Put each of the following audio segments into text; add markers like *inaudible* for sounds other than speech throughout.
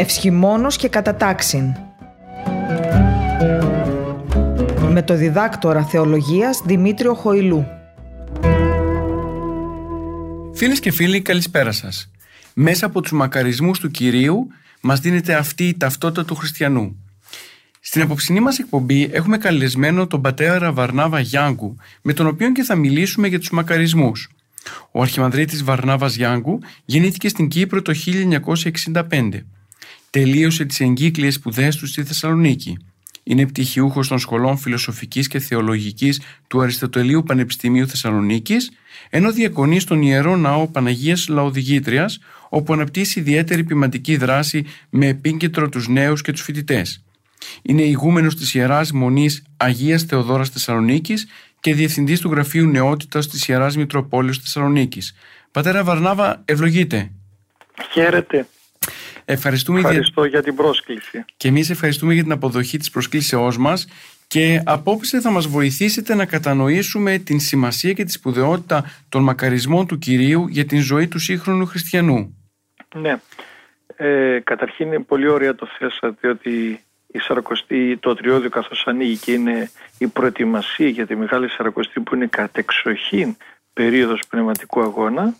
Ευσχημόνος και κατατάξιν. Με το διδάκτορα θεολογίας Δημήτριο Χοηλού. Φίλες και φίλοι, καλησπέρα σας. Μέσα από τους μακαρισμούς του κυρίου, μας δίνεται αυτή η ταυτότητα του χριστιανού. Στην απόψινή μας εκπομπή έχουμε καλεσμένο τον πατέρα Βαρνάβα Γιάνγκου, με τον οποίο και θα μιλήσουμε για τους μακαρισμούς. Ο Αρχιμανδρίτης Βαρνάβας Γιάνγκου γεννήθηκε στην Κύπρο το 1965. Τελείωσε τις εγκύκλειες σπουδές του στη Θεσσαλονίκη. Είναι πτυχιούχος των σχολών φιλοσοφικής και θεολογικής του Αριστοτελείου Πανεπιστημίου Θεσσαλονίκης, ενώ διακονεί στον Ιερό Ναό Παναγίας Λαοδηγήτριας, όπου αναπτύσσει ιδιαίτερη ποιηματική δράση με επίκεντρο τους νέους και τους φοιτητές. Είναι ηγούμενος της Ιεράς Μονής Αγίας Θεοδόρας Θεσσαλονίκης και διευθυντής του Γραφείου Νεότητας της Ιεράς Μητροπόλεως Θεσσαλονίκης. Πατέρα Βαρνάβα, ευλογείτε. Χαίρετε. Ευχαριστούμε Ευχαριστώ για... την πρόσκληση. Και εμείς ευχαριστούμε για την αποδοχή της προσκλήσεώς μας. Και απόψε θα μας βοηθήσετε να κατανοήσουμε την σημασία και τη σπουδαιότητα των μακαρισμών του Κυρίου για την ζωή του σύγχρονου χριστιανού. Ναι. Ε, καταρχήν είναι πολύ ωραία το θέσατε ότι η Σαρακοστή, το τριώδιο καθώς ανοίγει και είναι η προετοιμασία για τη Μεγάλη Σαρακοστή που είναι κατεξοχήν περίοδος πνευματικού αγώνα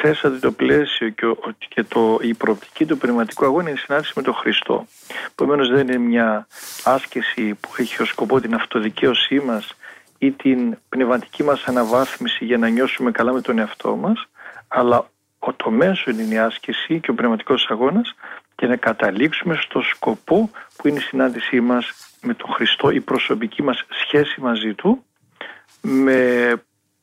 θέσατε το πλαίσιο και, και το, η προοπτική του πνευματικού αγώνα είναι η συνάντηση με τον Χριστό. Επομένως δεν είναι μια άσκηση που έχει ως σκοπό την αυτοδικαίωσή μας ή την πνευματική μας αναβάθμιση για να νιώσουμε καλά με τον εαυτό μας, αλλά ο το μέσο είναι η άσκηση και ο πνευματικός αγώνας και να καταλήξουμε στο σκοπό που είναι η συνάντησή μας με τον Χριστό, η προσωπική μας σχέση μαζί Του, με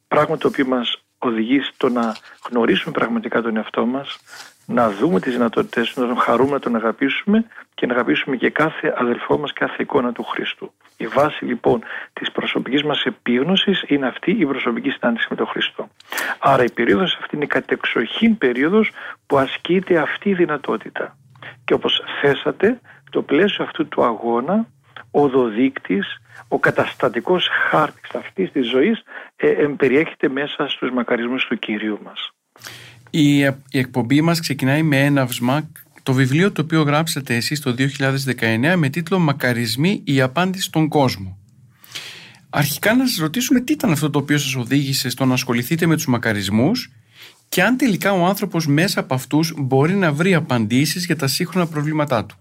πράγμα το οποίο μας οδηγεί στο να γνωρίσουμε πραγματικά τον εαυτό μας, να δούμε τις δυνατότητες να τον χαρούμε, να τον αγαπήσουμε και να αγαπήσουμε και κάθε αδελφό μας, κάθε εικόνα του Χριστού. Η βάση λοιπόν της προσωπικής μας επίγνωσης είναι αυτή η προσωπική συνάντηση με τον Χριστό. Άρα η περίοδος αυτή είναι η κατεξοχήν περίοδος που ασκείται αυτή η δυνατότητα. Και όπως θέσατε, το πλαίσιο αυτού του αγώνα, ο οδοδείκτης, ο καταστατικός χάρτης αυτής της ζωής ε, εμπεριέχεται μέσα στους μακαρισμούς του Κυρίου μας. Η, η εκπομπή μας ξεκινάει με έναυσμα το βιβλίο το οποίο γράψατε εσείς το 2019 με τίτλο «Μακαρισμοί, η απάντηση στον κόσμο». Αρχικά να σας ρωτήσουμε τι ήταν αυτό το οποίο σας οδήγησε στο να ασχοληθείτε με τους μακαρισμούς και αν τελικά ο άνθρωπος μέσα από αυτούς μπορεί να βρει απαντήσεις για τα σύγχρονα προβλήματά του.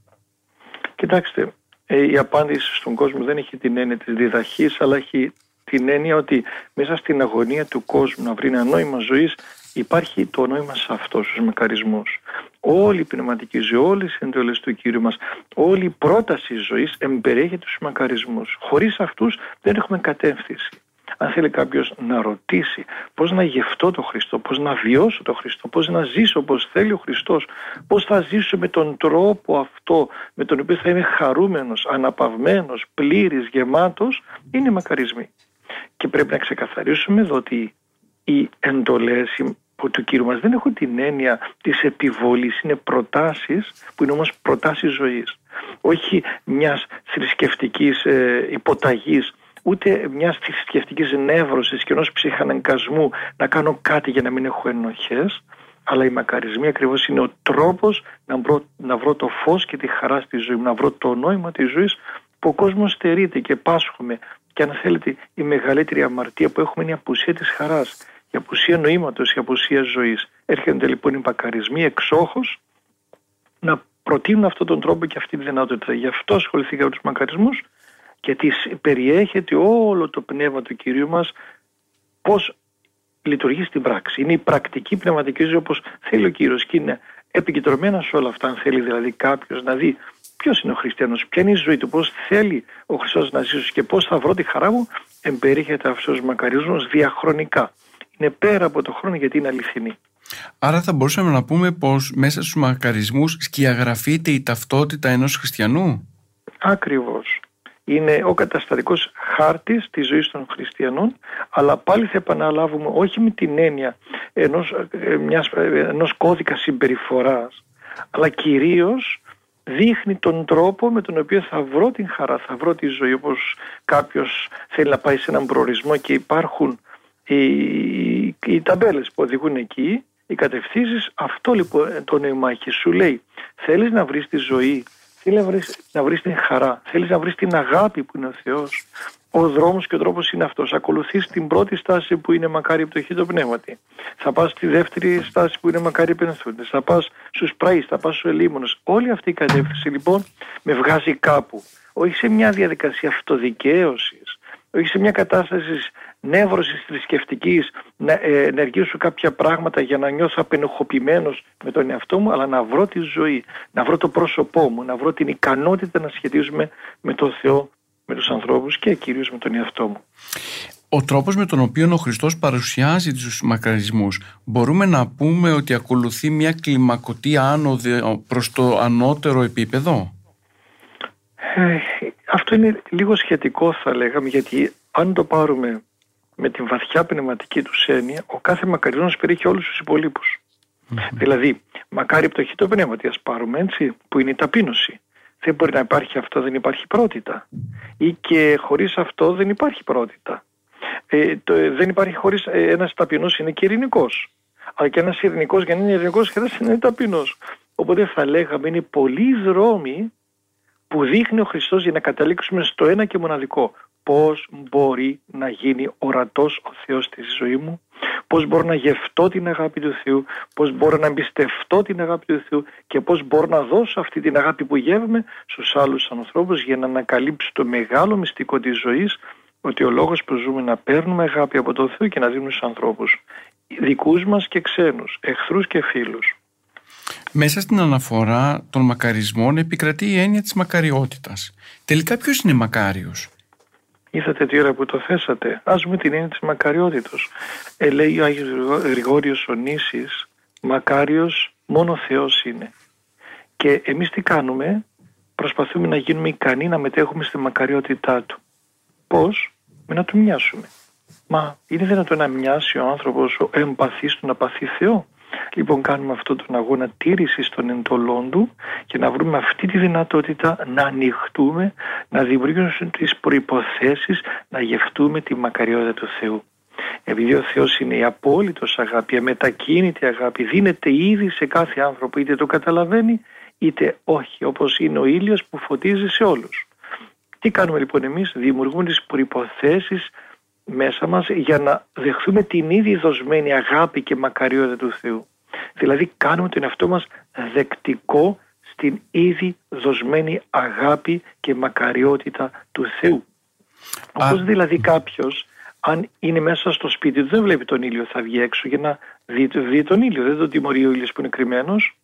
Κοιτάξτε, ε, η απάντηση στον κόσμο δεν έχει την έννοια της διδαχής αλλά έχει την έννοια ότι μέσα στην αγωνία του κόσμου να βρει ένα νόημα ζωής υπάρχει το νόημα σε αυτό στους μακαρισμούς. Όλη η πνευματική ζωή, όλες οι εντολές του Κύριου μας, όλη η πρόταση ζωής εμπεριέχεται στους μακαρισμούς. Χωρίς αυτούς δεν έχουμε κατεύθυνση αν θέλει κάποιος να ρωτήσει πώς να γευτώ το Χριστό, πώς να βιώσω το Χριστό, πώς να ζήσω όπως θέλει ο Χριστός, πώς θα ζήσω με τον τρόπο αυτό με τον οποίο θα είμαι χαρούμενος, αναπαυμένος, πλήρης, γεμάτος, είναι μακαρισμοί. Και πρέπει να ξεκαθαρίσουμε εδώ ότι οι εντολές του Κύριου μας δεν έχουν την έννοια της επιβολής, είναι προτάσεις που είναι όμως προτάσεις ζωής. Όχι μιας θρησκευτικής ε, υποταγής ούτε μια θρησκευτική νεύρωση και ενός ψυχαναγκασμού να κάνω κάτι για να μην έχω ενοχές, αλλά οι μακαρισμοί ακριβώς είναι ο τρόπος να, βρω, να βρω το φως και τη χαρά στη ζωή μου, να βρω το νόημα της ζωής που ο κόσμος στερείται και πάσχουμε. Και αν θέλετε, η μεγαλύτερη αμαρτία που έχουμε είναι η απουσία της χαράς, η απουσία νοήματος, η απουσία ζωής. Έρχονται λοιπόν οι μακαρισμοί εξόχως να προτείνουν αυτόν τον τρόπο και αυτή τη δυνατότητα. Γι' αυτό ασχοληθήκα με τους μακαρισμούς γιατί περιέχεται όλο το πνεύμα του Κυρίου μας πώς λειτουργεί στην πράξη. Είναι η πρακτική πνευματική ζωή όπως θέλει ο Κύριος και είναι επικεντρωμένα σε όλα αυτά αν θέλει δηλαδή κάποιος να δει ποιος είναι ο χριστιανός, ποια είναι η ζωή του, πώς θέλει ο Χριστός να ζήσει και πώς θα βρω τη χαρά μου εμπεριέχεται αυτός ο μακαρισμός διαχρονικά. Είναι πέρα από το χρόνο γιατί είναι αληθινή. Άρα θα μπορούσαμε να πούμε πως μέσα στους μακαρισμούς σκιαγραφείται η ταυτότητα ενός χριστιανού; Ακριβώς είναι ο καταστατικός χάρτης της ζωής των χριστιανών αλλά πάλι θα επαναλάβουμε όχι με την έννοια ενός, ε, μιας, ε, ενός κώδικα συμπεριφοράς αλλά κυρίως δείχνει τον τρόπο με τον οποίο θα βρω την χαρά, θα βρω τη ζωή όπως κάποιος θέλει να πάει σε έναν προορισμό και υπάρχουν οι, οι ταμπέλες που οδηγούν εκεί οι κατευθύνσεις. Αυτό λοιπόν το νοημάκι σου λέει θέλεις να βρεις τη ζωή θέλεις να βρεις, να βρεις την χαρά. Θέλεις να βρεις την αγάπη που είναι ο Θεός. Ο δρόμος και ο τρόπος είναι αυτός. Ακολουθείς την πρώτη στάση που είναι μακάρι πτωχή το πνεύματι. Θα πας στη δεύτερη στάση που είναι μακάρι πενθούντες. Θα πας στους πραείς, θα πας στους ελίμονες όλη αυτή η κατεύθυνση λοιπόν με βγάζει κάπου. Όχι σε μια διαδικασία αυτοδικαίωσης όχι σε μια κατάσταση νεύρωσης θρησκευτικής να ε, ενεργήσω κάποια πράγματα για να νιώθω απενοχοποιημένος με τον εαυτό μου, αλλά να βρω τη ζωή, να βρω το πρόσωπό μου, να βρω την ικανότητα να σχετίζουμε με τον Θεό, με τους ανθρώπους και κυρίως με τον εαυτό μου. Ο τρόπος με τον οποίο ο Χριστός παρουσιάζει τους μακαρισμούς μπορούμε να πούμε ότι ακολουθεί μια κλιμακωτή άνοδο προς το ανώτερο επίπεδο; Ε, αυτό είναι λίγο σχετικό θα λέγαμε γιατί αν το πάρουμε με την βαθιά πνευματική τους έννοια, ο κάθε μακαρινός περιέχει όλους τους υπολείπους. Δηλαδή, μακάρι πτωχή το πνεύμα, τι ας πάρουμε έτσι, που είναι η ταπείνωση. Δεν μπορεί να υπάρχει αυτό, δεν υπάρχει πρότητα. Ή και χωρίς αυτό δεν υπάρχει πρότητα. Ε, το, δεν υπάρχει χωρίς ε, ένας ταπεινός είναι και ειρηνικός. Αλλά και ένας ειρηνικός για να είναι ειρηνικός χρειάζεται να είναι ταπεινός. Οπότε θα λέγαμε είναι πολλοί δρόμοι που δείχνει ο Χριστός για να καταλήξουμε στο ένα και μοναδικό πώς μπορεί να γίνει ορατός ο Θεός στη ζωή μου, πώς μπορώ να γευτώ την αγάπη του Θεού, πώς μπορώ να εμπιστευτώ την αγάπη του Θεού; Και πώς μπορώ να δώσω αυτή την αγάπη που γεύουμε στους άλλους ανθρώπους για να ανακαλύψω το μεγάλο μυστικό της ζωής ότι ο λόγος που ζούμε να παίρνουμε αγάπη από τον Θεό και να δίνουμε στους ανθρώπους δικούς μας και ξένους, εχθρούς και φίλους. Μέσα στην αναφορά των μακαρισμών επικρατεί η έννοια της μακαριότητας. Τελικά ποιος είναι μακάριος; Είδατε τι ώρα που το θέσατε. Ας πούμε την έννοια της μακαριότητος. Ε, λέει ο Άγιος Γρηγόριος ο Νήσης, μακάριος μόνο Θεός είναι. Και εμείς τι κάνουμε, προσπαθούμε να γίνουμε ικανοί να μετέχουμε στη μακαριότητά Του. Πώς, με να Του μοιάσουμε. Μα είναι δυνατόν να μοιάσει ο άνθρωπος ο εμπαθής του να παθεί Θεό; Λοιπόν κάνουμε αυτό τον αγώνα τήρησης των εντολών του και να βρούμε αυτή τη δυνατότητα να ανοιχτούμε, να δημιουργήσουμε τις προϋποθέσεις να γευτούμε τη μακαριότητα του Θεού. Επειδή ο Θεός είναι η απόλυτος αγάπη, η αμετακίνητη αγάπη, δίνεται ήδη σε κάθε άνθρωπο είτε το καταλαβαίνει είτε όχι, όπως είναι ο ήλιος που φωτίζει σε όλους. Τι κάνουμε λοιπόν εμείς, δημιουργούμε τις προϋποθέσεις μέσα μας για να δεχθούμε την ήδη δοσμένη αγάπη και μακαριότητα του Θεού. Δηλαδή κάνουμε τον εαυτό μας δεκτικό στην ήδη δοσμένη αγάπη και μακαριότητα του Θεού. Α... Όπως δηλαδή κάποιος αν είναι μέσα στο σπίτι του δεν βλέπει τον ήλιο θα βγει έξω για να δει, δει τον ήλιο. Δεν τον τιμωρεί ο ήλιος που είναι κρυμμένος.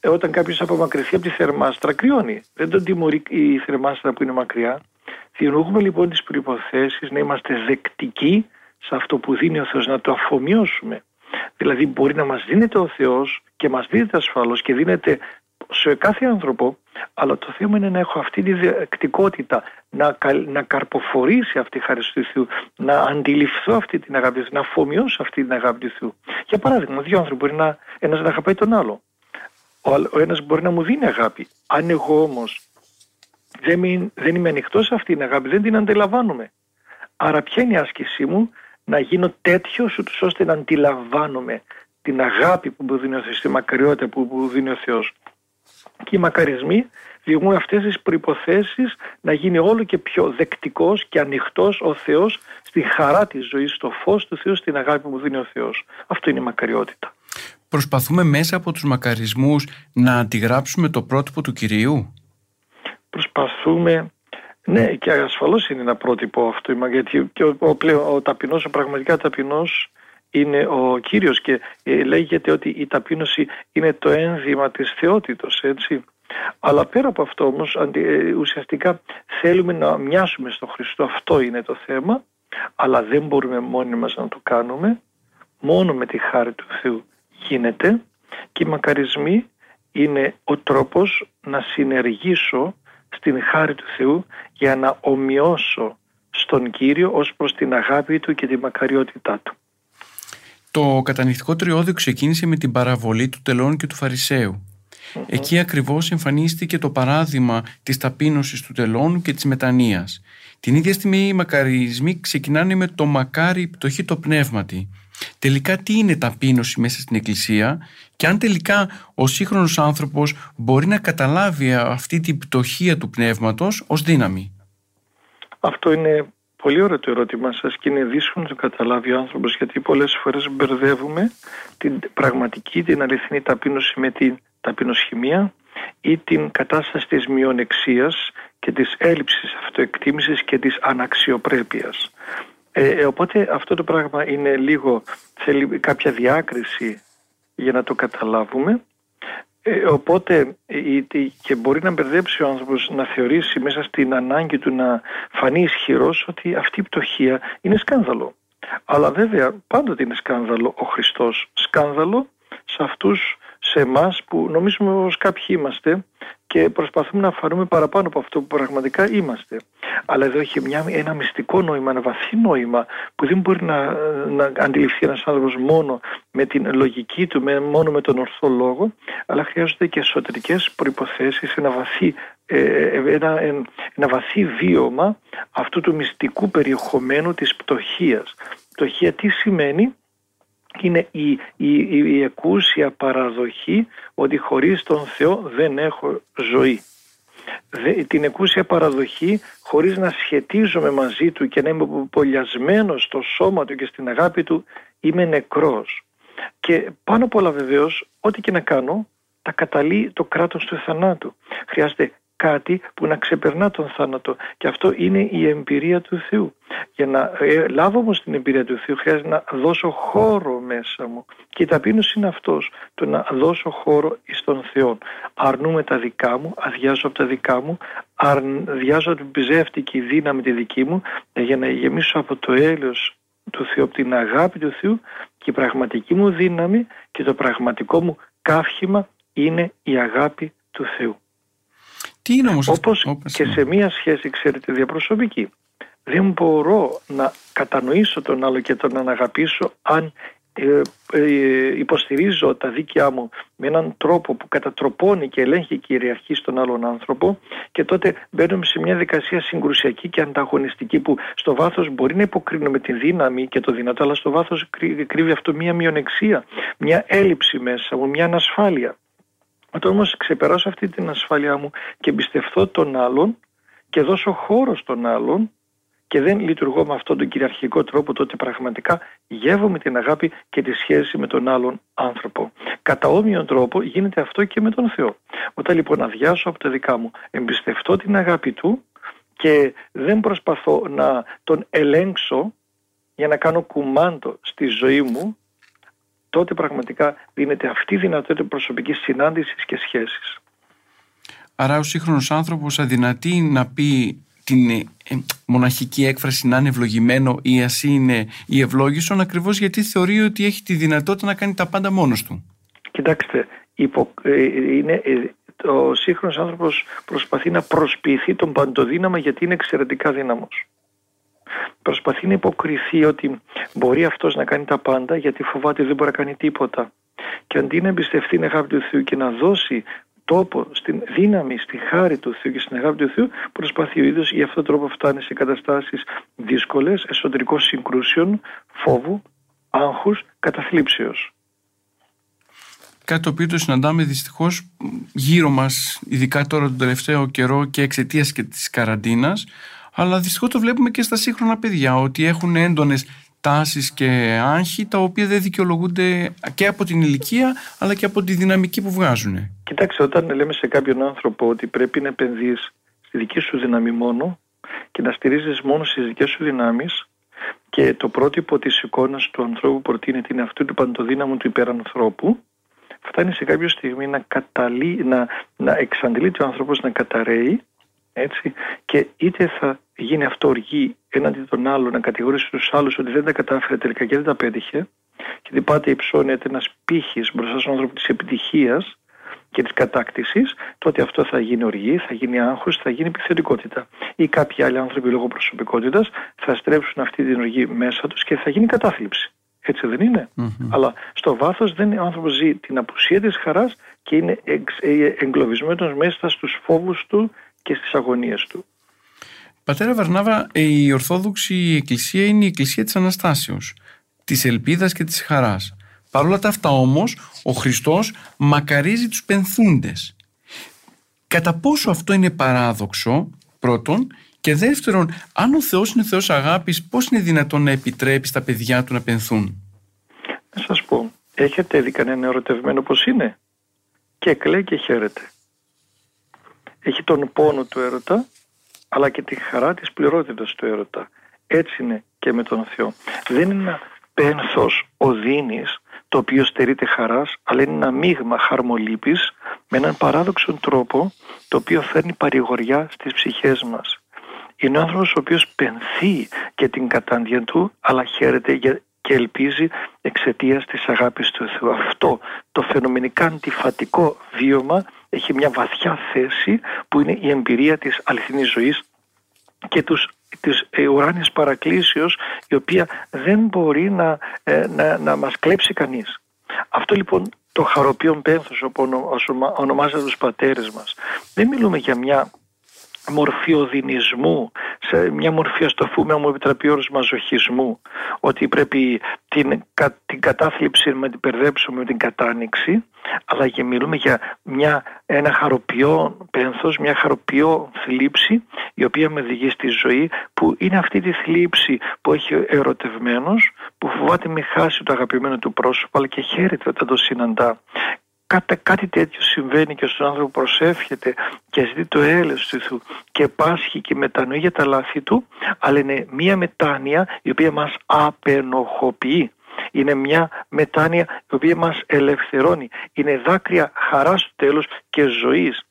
Ε, όταν κάποιος απομακρυνθεί από τη θερμάστρα κρυώνει. Δεν τον τιμωρεί η θερμάστρα που είναι μακριά. Δημιουργούμε λοιπόν τις προϋποθέσεις να είμαστε δεκτικοί σε αυτό που δίνει ο Θεός, να το αφομοιώσουμε. Δηλαδή μπορεί να μας δίνεται ο Θεός και μας δίνεται ασφαλώς και δίνεται σε κάθε άνθρωπο, αλλά το θέμα είναι να έχω αυτή τη δεκτικότητα, να, να καρποφορήσει αυτή η χάρη του Θεού, να αντιληφθώ αυτή την αγάπη του Θεού, να αφομοιώσω αυτή την αγάπη του Θεού. Για παράδειγμα, δύο άνθρωποι μπορεί να, ένας να αγαπάει τον άλλο. Ο, ο ένας μπορεί να μου δίνει αγάπη. Αν εγώ όμως δεν, δεν είμαι ανοιχτός σε αυτή την αγάπη, δεν την αντιλαμβάνομαι. Άρα ποια είναι η άσκησή μου να γίνω τέτοιος ώστε να αντιλαμβάνομαι την αγάπη που μου δίνει ο Θεός, τη μακριότητα που μου δίνει ο Θεός. Και οι μακαρισμοί δημιουργούν αυτές τις προϋποθέσεις να γίνει όλο και πιο δεκτικός και ανοιχτός ο Θεός στη χαρά της ζωής, στο φως του Θεού, στην αγάπη που μου δίνει ο Θεός. Αυτό είναι η μακαριότητα. Προσπαθούμε μέσα από τους μακαρισμούς να αντιγράψουμε το πρότυπο του Κυρίου; Προσπαθούμε. Ναι και ασφαλώς είναι ένα πρότυπο αυτό γιατί και ο, ο, πλέον, ο ταπεινός, ο πραγματικά ταπεινός είναι ο Κύριος και ε, λέγεται ότι η ταπείνωση είναι το ένδυμα της θεότητος έτσι. Αλλά πέρα από αυτό όμως ε, ουσιαστικά θέλουμε να μοιάσουμε στον Χριστό. Αυτό είναι το θέμα αλλά δεν μπορούμε μόνοι μας να το κάνουμε. Μόνο με τη χάρη του Θεού γίνεται. Και οι μακαρισμοί είναι ο τρόπος να συνεργήσω στην χάρη του Θεού για να ομοιώσω στον Κύριο ως προς την αγάπη Του και τη μακαριότητά Του. Το κατανυχτικό τριώδιο ξεκίνησε με την παραβολή του τελών και του φαρισαιου Εκεί ακριβώς εμφανίστηκε το παράδειγμα της ταπείνωσης του τελών και της μετανοίας. Την ίδια στιγμή οι μακαρισμοί ξεκινάνε με το μακάρι πτωχή το πνεύματι. Τελικά τι είναι ταπείνωση μέσα στην Εκκλησία; Και αν τελικά ο σύγχρονος άνθρωπος μπορεί να καταλάβει αυτή την πτωχία του πνεύματος ως δύναμη; Αυτό είναι πολύ ωραίο το ερώτημά σας και είναι δύσκολο να το καταλάβει ο άνθρωπος γιατί πολλές φορές μπερδεύουμε την πραγματική, την αληθινή ταπείνωση με την ταπεινοσχημία ή την κατάσταση της μειονεξίας και της έλλειψης αυτοεκτίμησης και της αναξιοπρέπειας. Ε, ε, οπότε αυτό το πράγμα είναι λίγο, θέλει κάποια διάκριση για να το καταλάβουμε. Ε, οπότε και μπορεί να μπερδέψει ο άνθρωπος να θεωρήσει μέσα στην ανάγκη του να φανεί ισχυρός ότι αυτή η πτωχία είναι σκάνδαλο. Αλλά βέβαια πάντοτε είναι σκάνδαλο ο Χριστός. Σκάνδαλο σε αυτούς σε εμάς που νομίζουμε πως κάποιοι είμαστε και προσπαθούμε να φανούμε παραπάνω από αυτό που πραγματικά είμαστε. Αλλά εδώ έχει μια, ένα μυστικό νόημα, ένα βαθύ νόημα που δεν μπορεί να, να αντιληφθεί ένας άνθρωπος μόνο με την λογική του, με, μόνο με τον ορθό λόγο, αλλά χρειάζονται και εσωτερικές προϋποθέσεις, ένα βαθύ, ε, ένα, ένα βαθύ βίωμα αυτού του μυστικού περιεχομένου της πτωχίας. Πτωχία τι σημαίνει, είναι η, η, η εκούσια παραδοχή ότι χωρίς τον Θεό δεν έχω ζωή. Την εκούσια παραδοχή χωρίς να σχετίζομαι μαζί του και να είμαι πολιασμένος στο σώμα του και στην αγάπη του είμαι νεκρός. Και πάνω απ' όλα βεβαίως ό,τι και να κάνω τα καταλύει το κράτος του θανάτου. Χρειάζεται κάτι που να ξεπερνά τον θάνατο και αυτό είναι η εμπειρία του Θεού. Για να ε, λάβω όμως την εμπειρία του Θεού χρειάζεται να δώσω χώρο μέσα μου και η ταπείνωση είναι αυτός, το να δώσω χώρο στον Θεό. Αρνούμε τα δικά μου, αδειάζω από τα δικά μου, αδειάζω από την ψεύτικη δύναμη τη δική μου για να γεμίσω από το έλεος του Θεού, από την αγάπη του Θεού και η πραγματική μου δύναμη και το πραγματικό μου καύχημα είναι η αγάπη του Θεού. Τι είναι όμως Όπως και σε μία σχέση, ξέρετε, διαπροσωπική. Δεν μπορώ να κατανοήσω τον άλλο και τον αγαπήσω αν ε, ε, υποστηρίζω τα δίκαιά μου με έναν τρόπο που κατατροπώνει και ελέγχει και κυριαρχεί στον άλλον άνθρωπο και τότε μπαίνουμε σε μια δικασία συγκρουσιακή και ανταγωνιστική που στο βάθος μπορεί να υποκρίνουμε τη δύναμη και το δυνατό αλλά στο βάθος κρύβει αυτό μια μειονεξία, μια έλλειψη μέσα μου, μια ανασφάλεια. Όταν όμως ξεπεράσω αυτή την ασφάλειά μου και εμπιστευτώ τον άλλον και δώσω χώρο στον άλλον και δεν λειτουργώ με αυτόν τον κυριαρχικό τρόπο, τότε πραγματικά γεύομαι την αγάπη και τη σχέση με τον άλλον άνθρωπο. Κατά όμοιον τρόπο γίνεται αυτό και με τον Θεό. Όταν λοιπόν αδειάσω από τα δικά μου, εμπιστευτώ την αγάπη του και δεν προσπαθώ να τον ελέγξω για να κάνω κουμάντο στη ζωή μου, τότε πραγματικά δίνεται αυτή η δυνατότητα προσωπικής συνάντησης και σχέσης. Άρα ο σύγχρονος άνθρωπος αδυνατεί να πει την ε, μοναχική έκφραση να είναι ευλογημένο ή ας είναι η ευλόγησον ακριβώς γιατί θεωρεί ότι έχει τη δυνατότητα να κάνει τα πάντα μόνος του. Κοιτάξτε, υπο, ε, είναι, ε, ο σύγχρονος άνθρωπος προσπαθεί να προσποιηθεί τον παντοδύναμα γιατί είναι εξαιρετικά δύναμος προσπαθεί να υποκριθεί ότι μπορεί αυτός να κάνει τα πάντα γιατί φοβάται δεν μπορεί να κάνει τίποτα. Και αντί να εμπιστευτεί την αγάπη του Θεού και να δώσει τόπο στην δύναμη, στη χάρη του Θεού και στην αγάπη του Θεού, προσπαθεί ο ίδιος για αυτόν τον τρόπο φτάνει σε καταστάσεις δύσκολες, εσωτερικών συγκρούσεων, φόβου, άγχους, καταθλίψεως. Κάτι το οποίο το συναντάμε δυστυχώς γύρω μας, ειδικά τώρα τον τελευταίο καιρό και εξαιτίας και της καραντίνας αλλά δυστυχώς το βλέπουμε και στα σύγχρονα παιδιά ότι έχουν έντονες τάσεις και άγχη τα οποία δεν δικαιολογούνται και από την ηλικία αλλά και από τη δυναμική που βγάζουν. Κοιτάξτε, όταν λέμε σε κάποιον άνθρωπο ότι πρέπει να επενδύεις στη δική σου δύναμη μόνο και να στηρίζεις μόνο στις δικές σου δυνάμεις και το πρότυπο της εικόνας του ανθρώπου που προτείνεται είναι αυτού του παντοδύναμου του υπερανθρώπου, φτάνει σε κάποια στιγμή να, καταλύ, να, να εξαντλείται ο άνθρωπος να καταραίει έτσι, και είτε θα γίνει αυτό οργή έναντι των άλλων, να κατηγορήσει τους άλλους ότι δεν τα κατάφερε τελικά και δεν τα πέτυχε, και την πάτε υψώνεται ένας πύχης μπροστά στον άνθρωπο της επιτυχίας και της κατάκτησης, τότε αυτό θα γίνει οργή, θα γίνει άγχος, θα γίνει επιθετικότητα. Ή κάποιοι άλλοι άνθρωποι λόγω προσωπικότητας θα στρέψουν αυτή την οργή μέσα τους και θα γίνει κατάθλιψη. Έτσι δεν ειναι Αλλά στο βάθος δεν ο άνθρωπος ζει την απουσία της χαράς και είναι ε, εγκλωβισμένος μέσα στους φόβους του και στις αγωνίες του. Πατέρα Βαρνάβα, η Ορθόδοξη Εκκλησία είναι η Εκκλησία της Αναστάσεως. της ελπίδας και της χαράς. Παρ' όλα τα αυτά όμως, ο Χριστός μακαρίζει τους πενθούντες. Κατά πόσο αυτό είναι παράδοξο, πρώτον, και δεύτερον, αν ο Θεός είναι Θεός αγάπης, πώς είναι δυνατόν να επιτρέπει στα παιδιά του να πενθούν; Να σας πω, έχετε δει κανένα ερωτευμένο πως είναι; Και κλαίει και χαίρεται. Έχει τον πόνο του έρωτα, αλλά και τη χαρά της πληρότητας του έρωτα. Έτσι είναι και με τον Θεό. Δεν είναι ένα πένθος οδύνης το οποίο στερείται χαράς, αλλά είναι ένα μείγμα χαρμολύπης με έναν παράδοξο τρόπο το οποίο φέρνει παρηγοριά στις ψυχές μας. Είναι ο άνθρωπος ο οποίος πενθεί και την κατάντια του, αλλά χαίρεται και ελπίζει εξαιτίας της αγάπης του Θεού. Αυτό το φαινομενικά αντιφατικό βίωμα έχει μια βαθιά θέση που είναι η εμπειρία της αληθινής ζωής και τους, της ε, ουράνιας παρακλήσεως η οποία δεν μπορεί να, ε, να, να μας κλέψει κανείς. Αυτό λοιπόν το χαροποιόν πένθος όπως ονομάζεται τους πατέρες μας δεν μιλούμε για μια μορφή οδυνισμού, σε μια μορφή ας το πούμε, μου επιτραπεί όρος μαζοχισμού, ότι πρέπει την, την κατάθλιψη να την περδέψουμε με την κατάνοιξη, αλλά και μιλούμε για μια, ένα χαροποιό πένθος, μια χαροποιό θλίψη, η οποία με οδηγεί στη ζωή, που είναι αυτή τη θλίψη που έχει ερωτευμένος, που φοβάται με χάσει το αγαπημένο του πρόσωπο, αλλά και χαίρεται όταν το συναντά κάτι, κάτι τέτοιο συμβαίνει και στον άνθρωπο προσεύχεται και ζητεί το έλεος του Θεού και πάσχει και μετανοεί για τα λάθη του αλλά είναι μια μετάνοια η οποία μας απενοχοποιεί. Είναι μια μετάνοια η οποία μας ελευθερώνει. Είναι δάκρυα χαράς στο τέλος και ζωής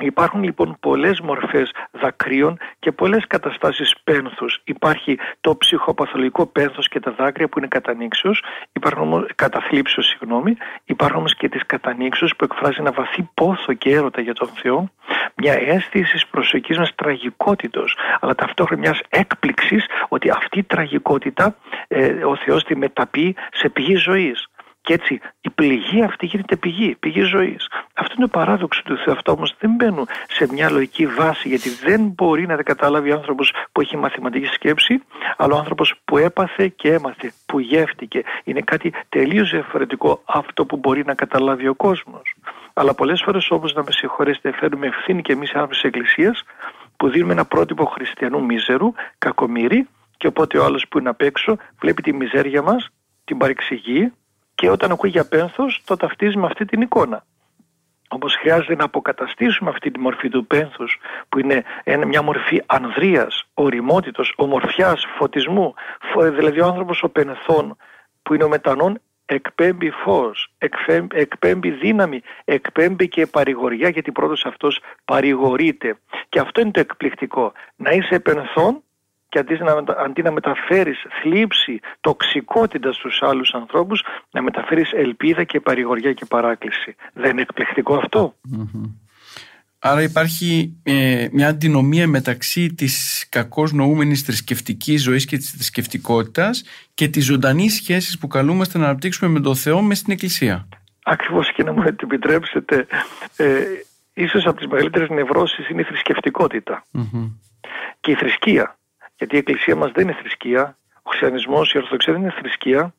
Υπάρχουν λοιπόν πολλές μορφές δακρύων και πολλές καταστάσεις πένθους. Υπάρχει το ψυχοπαθολογικό πένθος και τα δάκρυα που είναι κατανήξεως, υπάρχουν όμως, καταθλίψεως συγγνώμη, υπάρχουν όμως και τις κατανήξεως που εκφράζει ένα βαθύ πόθο και έρωτα για τον Θεό, μια αίσθηση της προσωπικής μας τραγικότητος, αλλά ταυτόχρονα μιας έκπληξης ότι αυτή η τραγικότητα ε, ο Θεός τη μεταπεί σε πηγή ζωής. Και έτσι η πληγή αυτή γίνεται πηγή, πηγή ζωής. Αυτό είναι το παράδοξο του Θεού. Αυτό όμως δεν μπαίνουν σε μια λογική βάση, γιατί δεν μπορεί να καταλάβει ο άνθρωπος που έχει μαθηματική σκέψη, αλλά ο άνθρωπος που έπαθε και έμαθε, που γεύτηκε. Είναι κάτι τελείως διαφορετικό αυτό που μπορεί να καταλάβει ο κόσμος. Αλλά πολλές φορές όμως, να με συγχωρέσετε, φέρνουμε ευθύνη και εμείς άνθρωποι της Εκκλησίας, που δίνουμε ένα πρότυπο χριστιανού μίζερου, κακομύρι, και οπότε ο άλλος που είναι απ' έξω βλέπει τη μιζέρια μας, την παρεξηγεί, και όταν ακούει για πένθος το ταυτίζει με αυτή την εικόνα. Όμως χρειάζεται να αποκαταστήσουμε αυτή τη μορφή του πένθους που είναι μια μορφή ανδρείας, οριμότητος, ομορφιάς, φωτισμού. Δηλαδή ο άνθρωπος ο πενθών που είναι ο μετανών εκπέμπει φως, εκπέμπει δύναμη, εκπέμπει και παρηγοριά γιατί πρώτος αυτός παρηγορείται. Και αυτό είναι το εκπληκτικό. Να είσαι πενθών και αντί να, αντί να μεταφέρεις θλίψη, τοξικότητα στους άλλους ανθρώπους, να μεταφέρεις ελπίδα και παρηγοριά και παράκληση. Δεν είναι εκπληκτικό Άρα υπάρχει ε, μια αντινομία μεταξύ της κακώς νοούμενης θρησκευτικής ζωής και της θρησκευτικότητας και της ζωντανής σχέσης που καλούμαστε να αναπτύξουμε με τον Θεό μέσα στην Εκκλησία. Ακριβώς και να μου επιτρέψετε, ε, ίσως από τις μεγαλύτερες νευρώσεις είναι η θρησκευτικοτητα και η θρησκεία. Γιατί η Εκκλησία μας δεν είναι θρησκεία, ο χριστιανισμός, η Ορθοδοξία δεν είναι θρησκεία,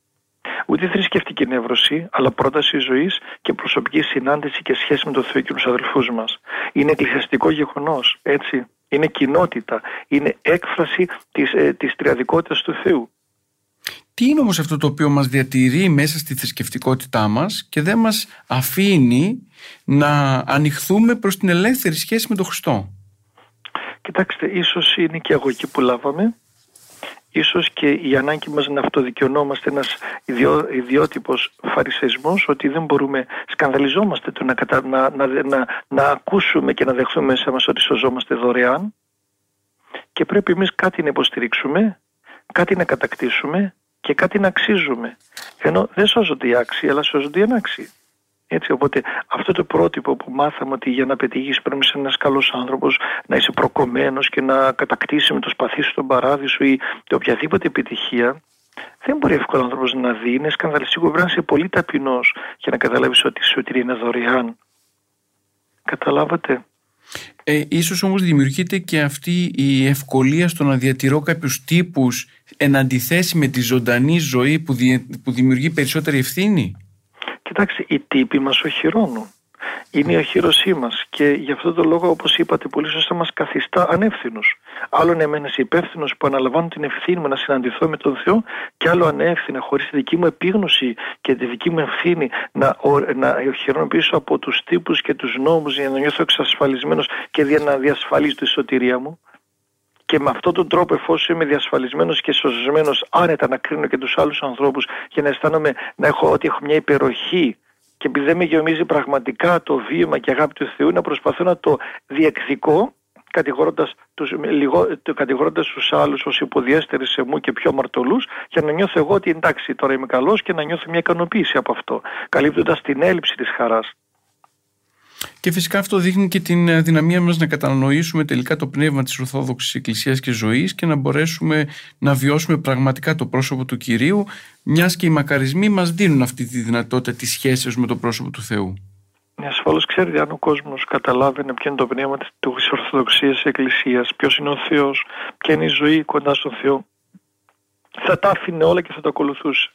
ούτε θρησκευτική νεύρωση, αλλά πρόταση ζωής και προσωπική συνάντηση και σχέση με τον Θεό και τους αδελφούς μας. Είναι εκκλησιαστικό γεγονός, έτσι. Είναι κοινότητα, είναι έκφραση της, ε, της τριαδικότητας του Θεού. Τι είναι όμως αυτό το οποίο μας διατηρεί μέσα στη θρησκευτικότητά μας και δεν μας αφήνει να ανοιχθούμε προς την ελεύθερη σχέση με τον Χριστό; Κοιτάξτε, ίσως είναι και αγωγή που λάβαμε, ίσως και η ανάγκη μας να αυτοδικαιωνόμαστε ένας ιδιό, ιδιότυπος φαρισαϊσμός, ότι δεν μπορούμε, σκανδαλιζόμαστε το να, να, να, να, να ακούσουμε και να δεχθούμε μέσα μας ότι σωζόμαστε δωρεάν και πρέπει εμείς κάτι να υποστηρίξουμε, κάτι να κατακτήσουμε και κάτι να αξίζουμε. Ενώ δεν σώζονται οι άξιοι, αλλά σώζονται οι ανάξιοι. Έτσι, οπότε αυτό το πρότυπο που μάθαμε ότι για να πετύχεις πρέπει να είσαι ένας καλός άνθρωπος, να είσαι προκομμένος και να κατακτήσεις με το σπαθί σου τον παράδεισο ή οποιαδήποτε επιτυχία, δεν μπορεί εύκολα ο άνθρωπος να δει, είναι σκανδαλιστικό. Πρέπει να είσαι πολύ ταπεινός για να καταλάβεις ότι η σωτηρία είναι δωρεάν. Καταλάβατε; Ε, ίσως όμως δημιουργείται και αυτή η ευκολία στο να διατηρώ κάποιους τύπους εν αντιθέσει με τη ζωντανή ζωή που, που δημιουργεί περισσότερη ευθύνη; Κοιτάξτε, οι τύποι μας οχυρώνουν είναι η οχύρωσή μας και γι' αυτό το λόγο, όπως είπατε πολύ σωστά, μας καθιστά ανεύθυνους. Άλλον εμένα υπεύθυνος που αναλαμβάνω την ευθύνη μου να συναντηθώ με τον Θεό, και άλλο ανεύθυνα, χωρίς τη δική μου επίγνωση και τη δική μου ευθύνη να, να οχυρώνω πίσω από τους τύπους και τους νόμους για να νιώθω εξασφαλισμένος και να διασφαλίζω τη σωτηρία μου. Και με αυτόν τον τρόπο, εφόσον είμαι διασφαλισμένος και σωσμένο, άνετα να κρίνω και τους άλλους ανθρώπους και να αισθάνομαι να έχω ότι έχω μια υπεροχή και επειδή δεν με γεωμίζει πραγματικά το βίωμα και αγάπη του Θεού να προσπαθώ να το διεκδικώ κατηγορώντας τους, λιγό, κατηγορώντας τους άλλους ως υποδιέστεροι σε μου και πιο αμαρτωλούς για να νιώθω εγώ ότι εντάξει τώρα είμαι καλός και να νιώθω μια ικανοποίηση από αυτό καλύπτοντας την έλλειψη της χαράς. Και φυσικά αυτό δείχνει και την ε, δυναμία μας να κατανοήσουμε τελικά το πνεύμα της Ορθόδοξης Εκκλησίας και ζωής και να μπορέσουμε να βιώσουμε πραγματικά το πρόσωπο του Κυρίου μιας και οι μακαρισμοί μας δίνουν αυτή τη δυνατότητα της σχέσης με το πρόσωπο του Θεού. Ναι, ασφαλώς ξέρετε, αν ο κόσμος καταλάβαινε ποιο είναι το πνεύμα της Ορθοδοξία της Εκκλησίας, ποιος είναι ο Θεός, ποια είναι η ζωή κοντά στον Θεό, θα τα άφηνε όλα και θα το ακολουθούσε.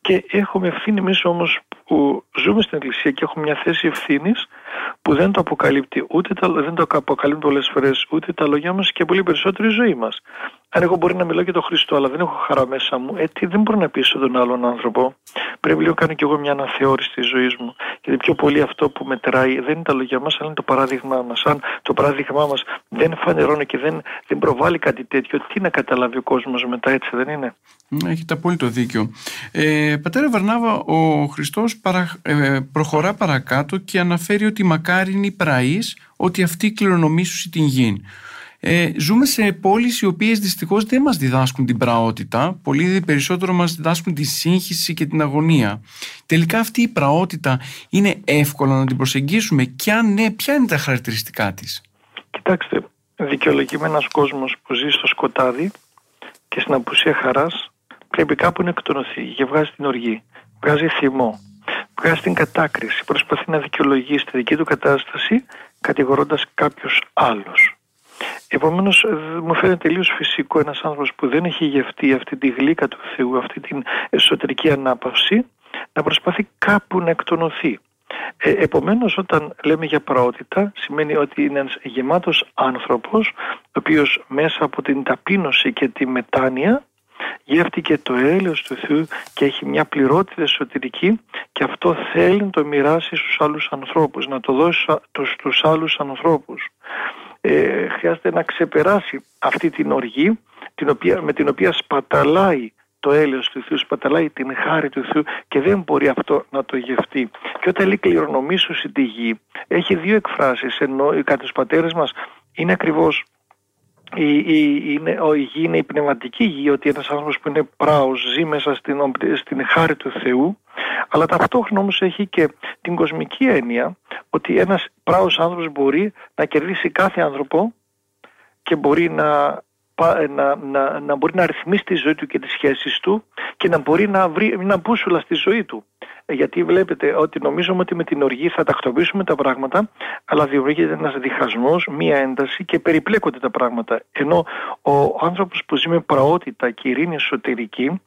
Και έχουμε ευθύνη εμείς όμως που ζούμε στην Εκκλησία και έχουμε μια θέση ευθύνης που δεν το αποκαλύπτει ούτε τα, δεν το αποκαλύπτει πολλές φορές ούτε τα λόγια μας και πολύ περισσότερη η ζωή μας. Αν εγώ μπορεί να μιλάω για τον Χριστό, αλλά δεν έχω χαρά μέσα μου, ε, τι, δεν μπορώ να πείσω τον άλλον άνθρωπο. Πρέπει λίγο να κάνω κι εγώ μια αναθεώρηση της ζωής μου. Γιατί πιο πολύ αυτό που μετράει δεν είναι τα λόγια μας, αλλά είναι το παράδειγμά μας. Αν το παράδειγμά μας δεν φανερώνει και δεν, δεν προβάλλει κάτι τέτοιο, τι να καταλάβει ο κόσμος μετά, έτσι δεν είναι; Ναι, έχετε απόλυτο δίκιο. Ε, πατέρα Βαρνάβα, ο Χριστός ε, προχωρά παρακάτω και αναφέρει ότι μακάρι είναι η πραής ότι αυτή κληρονομήσουσε την γη. Ε, ζούμε σε πόλεις οι οποίες δυστυχώς δεν μας διδάσκουν την πραότητα, πολύ περισσότερο μας διδάσκουν τη σύγχυση και την αγωνία. Τελικά αυτή η πραότητα είναι εύκολο να την προσεγγίσουμε και αν ναι, ποια είναι τα χαρακτηριστικά της. Κοιτάξτε, δικαιολογεί ένας κόσμος που ζει στο σκοτάδι και στην απουσία χαράς πρέπει κάπου να εκτονωθεί και βγάζει την οργή, βγάζει θυμό, βγάζει την κατάκριση, προσπαθεί να δικαιολογήσει τη δική του κατάσταση κατηγορώντας κάποιους άλλους. Επομένως μου φαίνεται τελείως φυσικό ένας άνθρωπος που δεν έχει γευτεί αυτή τη γλύκα του Θεού, αυτή την εσωτερική ανάπαυση, να προσπαθεί κάπου να εκτονωθεί. Ε, επομένως όταν λέμε για πραότητα σημαίνει ότι είναι ένας γεμάτος άνθρωπος ο οποίος μέσα από την ταπείνωση και τη μετάνοια γεύτηκε το έλεος του Θεού και έχει μια πληρότητα εσωτερική και αυτό θέλει να το μοιράσει στους άλλους ανθρώπους, να το δώσει στους άλλους ανθρώπους. Ε, χρειάζεται να ξεπεράσει αυτή την οργή την οποία, με την οποία σπαταλάει το έλεος του Θεού, σπαταλάει την χάρη του Θεού και δεν μπορεί αυτό να το γευτεί. Και όταν λέει κληρονομήσου τη γη, έχει δύο εκφράσεις, ενώ κατά τους πατέρες μας είναι ακριβώς η, η, είναι, η γη είναι η πνευματική γη, ότι ένας άνθρωπος που είναι πράος ζει μέσα στην, στην χάρη του Θεού, αλλά ταυτόχρονα όμως έχει και την κοσμική έννοια ότι ένας πράος άνθρωπος μπορεί να κερδίσει κάθε άνθρωπο και μπορεί να, να, να, να μπορεί να ρυθμίσει τη ζωή του και τις σχέσεις του και να μπορεί να βρει μια μπούσουλα στη ζωή του γιατί βλέπετε ότι νομίζουμε ότι με την οργή θα τακτοποιήσουμε τα πράγματα, αλλά δημιουργείται ένας διχασμός, μία ένταση και περιπλέκονται τα πράγματα. Ενώ ο άνθρωπος που ζει με πραότητα και ειρήνη εσωτερική,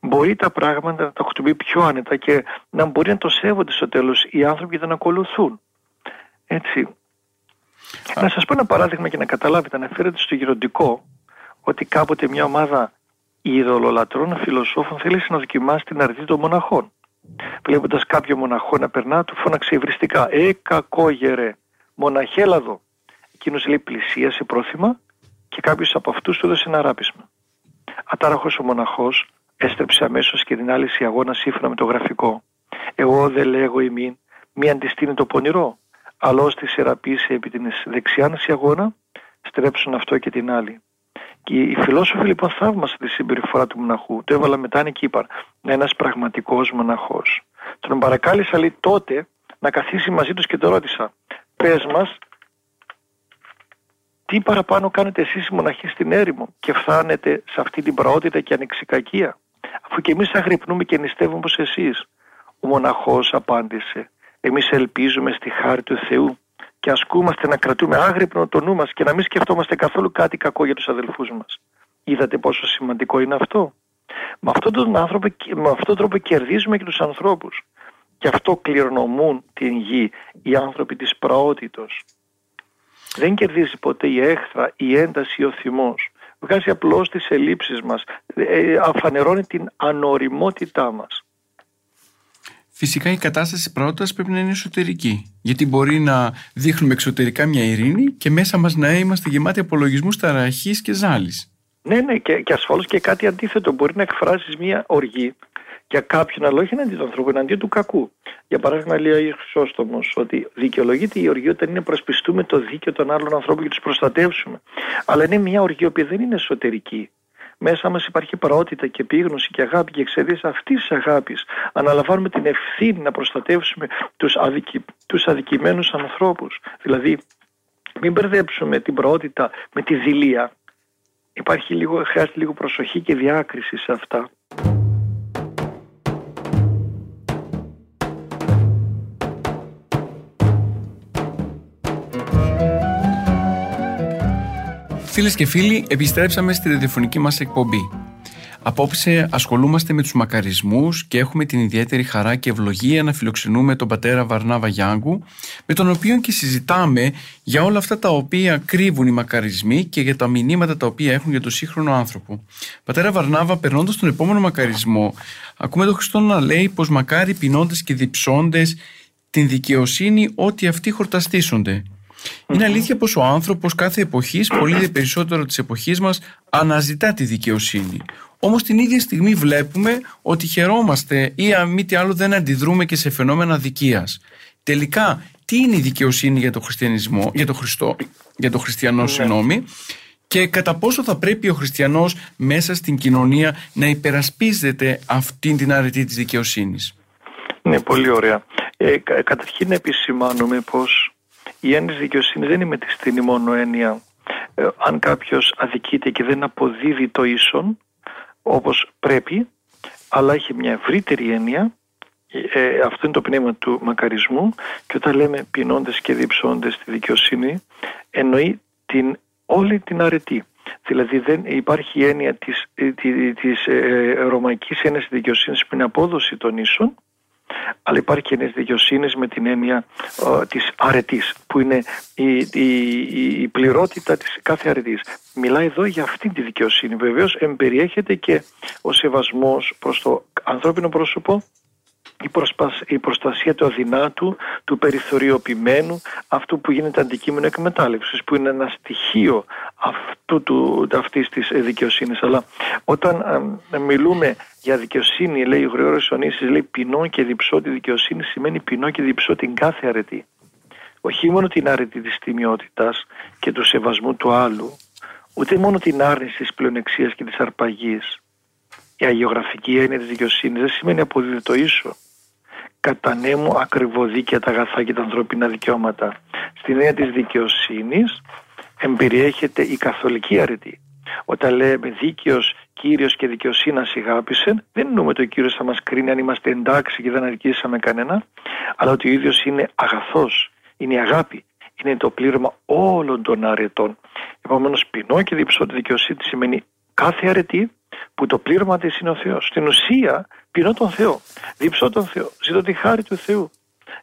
μπορεί τα πράγματα να τα χτυπεί πιο άνετα και να μπορεί να το σέβονται στο τέλος οι άνθρωποι και να ακολουθούν. Έτσι. Να σας πω ένα παράδειγμα και να καταλάβετε, αναφέρεται στο γεροντικό ότι κάποτε μια ομάδα ειδωλολατρών φιλοσόφων θέλησε να δοκιμάσει την αρνητή των μοναχών. Βλέποντας κάποιο μοναχό να περνά, του φώναξε υβριστικά: Ε, κακόγερε, μοναχέλαδο. Εκείνος λέει πλησίασε πρόθυμα και κάποιος από αυτούς του έδωσε ένα ράπισμα. Ατάραχος ο μοναχός έστρεψε αμέσως και την άλλη αγώνα σύμφωνα με το γραφικό. Εγώ δεν λέγω ημίν, μη αντιστείνει το πονηρό, αλλά ως τη σεραπήσε επί την δεξιά αγώνα, στρέψουν αυτό και την άλλη. Και οι φιλόσοφοι λοιπόν θαύμασαν τη συμπεριφορά του μοναχού. Το έβαλα μετά και είπαν ένας πραγματικός μοναχός. Τον παρακάλεσα λέει τότε να καθίσει μαζί τους και το ρώτησα. Πες μας, τι παραπάνω κάνετε εσείς οι μοναχοί στην έρημο και φτάνετε σε αυτή την πραότητα και ανεξικακία, αφού και εμείς αγρυπνούμε και νηστεύουμε όπως εσείς. Ο μοναχός απάντησε, εμείς ελπίζουμε στη χάρη του Θεού και ασκούμαστε να κρατούμε άγρυπνο το νου μας και να μην σκεφτόμαστε καθόλου κάτι κακό για τους αδελφούς μας. Είδατε πόσο σημαντικό είναι αυτό; Με αυτόν τον, άνθρωπο, με αυτόν τον τρόπο κερδίζουμε και τους ανθρώπους. Και αυτό κληρονομούν την γη οι άνθρωποι της πραότητος. Δεν κερδίζει ποτέ η έχθρα, η ένταση ή ο θυμός. Βγάζει απλώς τις ελλείψεις μας, ε, αφανερώνει την ανοριμότητά μας. Φυσικά η κατάσταση πρώτα πρέπει να είναι εσωτερική. Γιατί μπορεί να δείχνουμε εξωτερικά μια ειρήνη και μέσα μας να είμαστε γεμάτοι απολογισμούς ταραχής και ζάλης. Ναι, ναι, και, και ασφαλώς και κάτι αντίθετο. Μπορεί να εκφράσεις μια οργή για κάποιον, αλλά όχι εναντίον του ανθρώπου, εναντίον του κακού. Για παράδειγμα, λέει ο Χρυσόστομο ότι δικαιολογείται η οργή όταν είναι προσπιστούμε το δίκαιο των άλλων ανθρώπων και τους προστατεύσουμε. Αλλά είναι μια οργή που δεν είναι εσωτερική μέσα μας υπάρχει παραότητα και επίγνωση και αγάπη και εξαιτίας αυτής της αγάπης αναλαμβάνουμε την ευθύνη να προστατεύσουμε τους, αδικη, τους αδικημένους ανθρώπους. Δηλαδή μην μπερδέψουμε την παραότητα με τη δηλία. Υπάρχει λίγο, χρειάζεται λίγο προσοχή και διάκριση σε αυτά. Φίλες και φίλοι, επιστρέψαμε στη ραδιοφωνική μας εκπομπή. Απόψε ασχολούμαστε με τους μακαρισμούς και έχουμε την ιδιαίτερη χαρά και ευλογία να φιλοξενούμε τον πατέρα Βαρνάβα Γιάνγκου με τον οποίο και συζητάμε για όλα αυτά τα οποία κρύβουν οι μακαρισμοί και για τα μηνύματα τα οποία έχουν για τον σύγχρονο άνθρωπο. Πατέρα Βαρνάβα, περνώντας τον επόμενο μακαρισμό, ακούμε τον Χριστό να λέει πως μακάρι πεινώντες και διψώντες την δικαιοσύνη ότι αυτοί χορταστήσονται. Είναι αλήθεια πως ο άνθρωπος κάθε εποχής, πολύ περισσότερο της εποχής μας, αναζητά τη δικαιοσύνη. Όμως την ίδια στιγμή βλέπουμε ότι χαιρόμαστε ή αν μη τι άλλο δεν αντιδρούμε και σε φαινόμενα δικίας. Τελικά, τι είναι η δικαιοσύνη για τον χριστιανισμό, για τον Χριστό, για τον χριστιανό ναι. συγγνώμη, και κατά πόσο θα πρέπει ο χριστιανός μέσα στην κοινωνία να υπερασπίζεται αυτήν την αρετή της δικαιοσύνης; Ναι, πολύ ωραία. Ε, καταρχήν επισημάνουμε πως η έννοια της δικαιοσύνης δεν είναι με τη στήνη μόνο έννοια ε, αν κάποιος αδικείται και δεν αποδίδει το ίσον όπως πρέπει αλλά έχει μια ευρύτερη έννοια ε, αυτό είναι το πνεύμα του μακαρισμού και όταν λέμε πεινώντες και διψώντες τη δικαιοσύνη εννοεί την, όλη την αρετή. Δηλαδή δεν υπάρχει η έννοια της, ε, της, της ε, ρωμαϊκής έννοιας της δικαιοσύνης που είναι απόδοση των ίσων αλλά υπάρχει και ένας δικαιοσύνης με την έννοια ε, της αρετής που είναι η, η, η πληρότητα της κάθε αρετής. Μιλάει εδώ για αυτή τη δικαιοσύνη. Βεβαίως εμπεριέχεται και ο σεβασμός προς το ανθρώπινο πρόσωπο η, η προστασία του αδυνάτου, του περιθωριοποιημένου, αυτού που γίνεται αντικείμενο εκμετάλλευσης, που είναι ένα στοιχείο αυτού του, αυτής της δικαιοσύνης. Αλλά όταν μιλούμε για δικαιοσύνη, λέει ο Γρηγόρης Ονίσης, λέει ποινό και διψώ τη δικαιοσύνη σημαίνει ποινό και διψώ την κάθε αρετή. Όχι μόνο την αρετή της τιμιότητας και του σεβασμού του άλλου, ούτε μόνο την άρνηση της πλεονεξίας και της αρπαγής. Η αγιογραφική έννοια της δικαιοσύνης δεν σημαίνει αποδίδει το ίσο κατανέμου ακριβοδίκαια τα αγαθά και τα ανθρώπινα δικαιώματα. Στην έννοια της δικαιοσύνης εμπεριέχεται η καθολική αρετή. Όταν λέμε δίκαιος, κύριος και δικαιοσύνη αγάπησε, δεν εννοούμε ότι ο κύριος θα μας κρίνει αν είμαστε εντάξει και δεν αδικήσαμε κανένα, αλλά ότι ο ίδιος είναι αγαθός, είναι η αγάπη, είναι το πλήρωμα όλων των αρετών. Επομένως ποινό και διψώ τη δικαιοσύνη σημαίνει κάθε αρετή που το πλήρωμα της είναι ο Θεός. Στην ουσία πεινώ τον Θεό, διψώ τον Θεό, ζητώ τη χάρη του Θεού.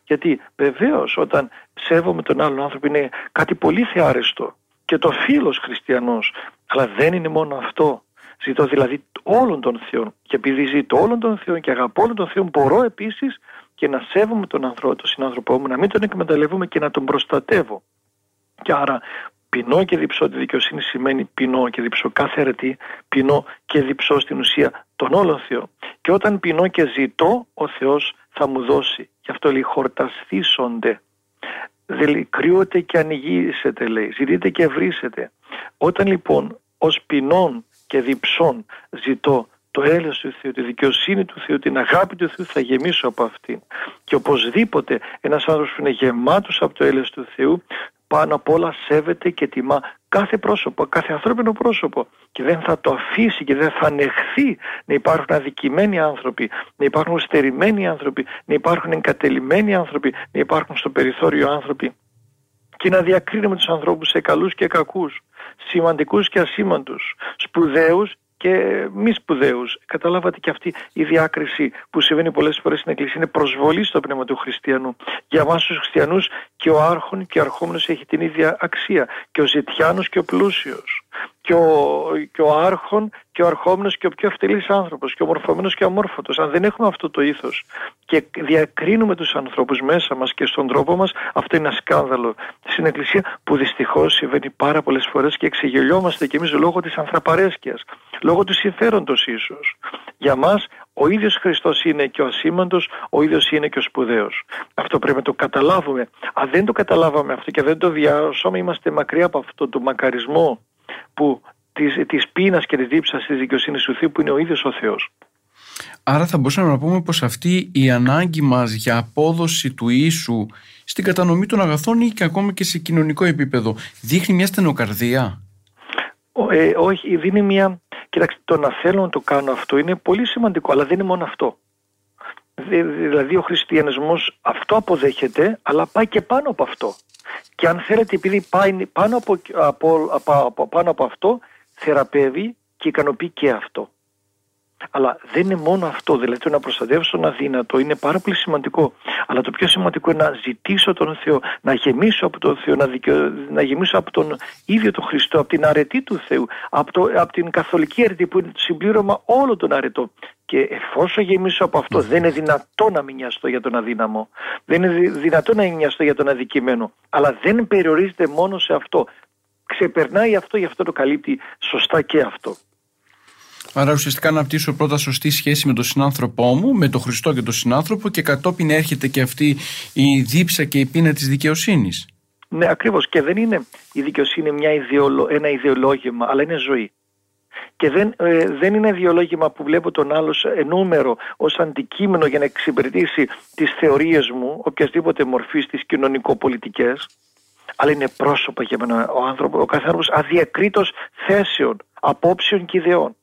Γιατί βεβαίως όταν σέβομαι τον άλλον άνθρωπο είναι κάτι πολύ θεάρεστο και το φίλος χριστιανός. Αλλά δεν είναι μόνο αυτό. Ζητώ δηλαδή όλων των Θεών. Και επειδή ζητώ όλων των Θεών και αγαπώ όλων των Θεών, μπορώ επίσης και να σέβομαι τον ανθρώπο, τον συνάνθρωπό μου, να μην τον εκμεταλλεύομαι και να τον προστατεύω. Και άρα Ποινώ και διψώ τη δικαιοσύνη σημαίνει ποινώ και διψώ κάθε αιρετή, ποινώ και διψώ στην ουσία τον όλο Θεό. Και όταν ποινώ και ζητώ, ο Θεός θα μου δώσει. Γι' αυτό λέει χορταστήσονται. Δεν κρύωτε και ανοιγήσετε λέει, ζητείτε και βρίσετε. Όταν λοιπόν ως ποινών και διψών ζητώ το έλεος του Θεού, τη δικαιοσύνη του Θεού, την αγάπη του Θεού θα γεμίσω από αυτήν. Και οπωσδήποτε ένας άνθρωπος που είναι γεμάτος από το έλεος του Θεού πάνω απ' όλα σέβεται και τιμά κάθε πρόσωπο, κάθε ανθρώπινο πρόσωπο. Και δεν θα το αφήσει και δεν θα ανεχθεί να υπάρχουν αδικημένοι άνθρωποι, να υπάρχουν στερημένοι άνθρωποι, να υπάρχουν εγκατελειμμένοι άνθρωποι, να υπάρχουν στο περιθώριο άνθρωποι. Και να διακρίνουμε τους ανθρώπους σε καλούς και κακούς, σημαντικούς και ασήμαντους, σπουδαίους και μη σπουδαίους. Καταλάβατε και αυτή η διάκριση που συμβαίνει πολλές φορές στην Εκκλησία είναι προσβολή στο πνεύμα του χριστιανού. Για εμά τους χριστιανούς και ο άρχον και ο αρχόμενος έχει την ίδια αξία. Και ο ζητιάνος και ο πλούσιος. Και ο, και ο άρχον και ο αρχόμενο και ο πιο ευτελή άνθρωπος. Και ο μορφωμένος και ο αμόρφωτος. Αν δεν έχουμε αυτό το ήθος και διακρίνουμε τους ανθρώπους μέσα μας και στον τρόπο μας, αυτό είναι ένα σκάνδαλο στην Εκκλησία που δυστυχώς συμβαίνει πάρα πολλές φορές και εξεγελιόμαστε κι εμείς λόγω της ανθραπαρέσκειας λόγω του συμφέροντος ίσως. Για μας ο ίδιος Χριστός είναι και ο ασήμαντος, ο ίδιος είναι και ο σπουδαίος. Αυτό πρέπει να το καταλάβουμε. Αν δεν το καταλάβαμε αυτό και δεν το διάσωμε, είμαστε μακριά από αυτό το μακαρισμό που της, της πείνας και της δίψας της δικαιοσύνης του Θεού που είναι ο ίδιος ο Θεός. Άρα θα μπορούσαμε να πούμε πως αυτή η ανάγκη μας για απόδοση του ίσου στην κατανομή των αγαθών ή και ακόμα και σε κοινωνικό επίπεδο δείχνει μια στενοκαρδία; Ε, όχι, δίνει μια Κοιτάξτε, το να θέλω να το κάνω αυτό είναι πολύ σημαντικό, αλλά δεν είναι μόνο αυτό. Δηλαδή ο χριστιανισμός αυτό αποδέχεται, αλλά πάει και πάνω από αυτό. Και αν θέλετε, επειδή πάει πάνω από, από, από, πάνω από αυτό, θεραπεύει και ικανοποιεί και αυτό. Αλλά δεν είναι μόνο αυτό, δηλαδή το να προστατεύσω τον αδύνατο είναι πάρα πολύ σημαντικό. Αλλά το πιο σημαντικό είναι να ζητήσω τον Θεό, να γεμίσω από τον Θεό, να, να γεμίσω από τον ίδιο τον Χριστό, από την αρετή του Θεού, από, το... από την καθολική αρετή που είναι το συμπλήρωμα όλων των αρετών. Και εφόσον γεμίσω από αυτό, δεν είναι δυνατό να μην νοιαστώ για τον αδύναμο. Δεν είναι δυνατό να νοιαστώ για τον αδικημένο. Αλλά δεν περιορίζεται μόνο σε αυτό. Ξεπερνάει αυτό, γι' αυτό το καλύπτει σωστά και αυτό. Άρα ουσιαστικά να πτήσω πρώτα σωστή σχέση με τον συνάνθρωπό μου, με τον Χριστό και τον συνάνθρωπο και κατόπιν έρχεται και αυτή η δίψα και η πείνα της δικαιοσύνης. Ναι ακριβώς και δεν είναι η δικαιοσύνη μια ιδεολο... ένα ιδεολόγημα αλλά είναι ζωή. Και δεν, ε, δεν είναι ιδεολόγημα που βλέπω τον άλλο σε νούμερο ως αντικείμενο για να εξυπηρετήσει τις θεωρίες μου, οποιασδήποτε μορφής τις κοινωνικο-πολιτικές, αλλά είναι πρόσωπα για μένα ο, άνθρωπο, ο κάθε άνθρωπος αδιακρίτως θέσεων, απόψεων και ιδεών.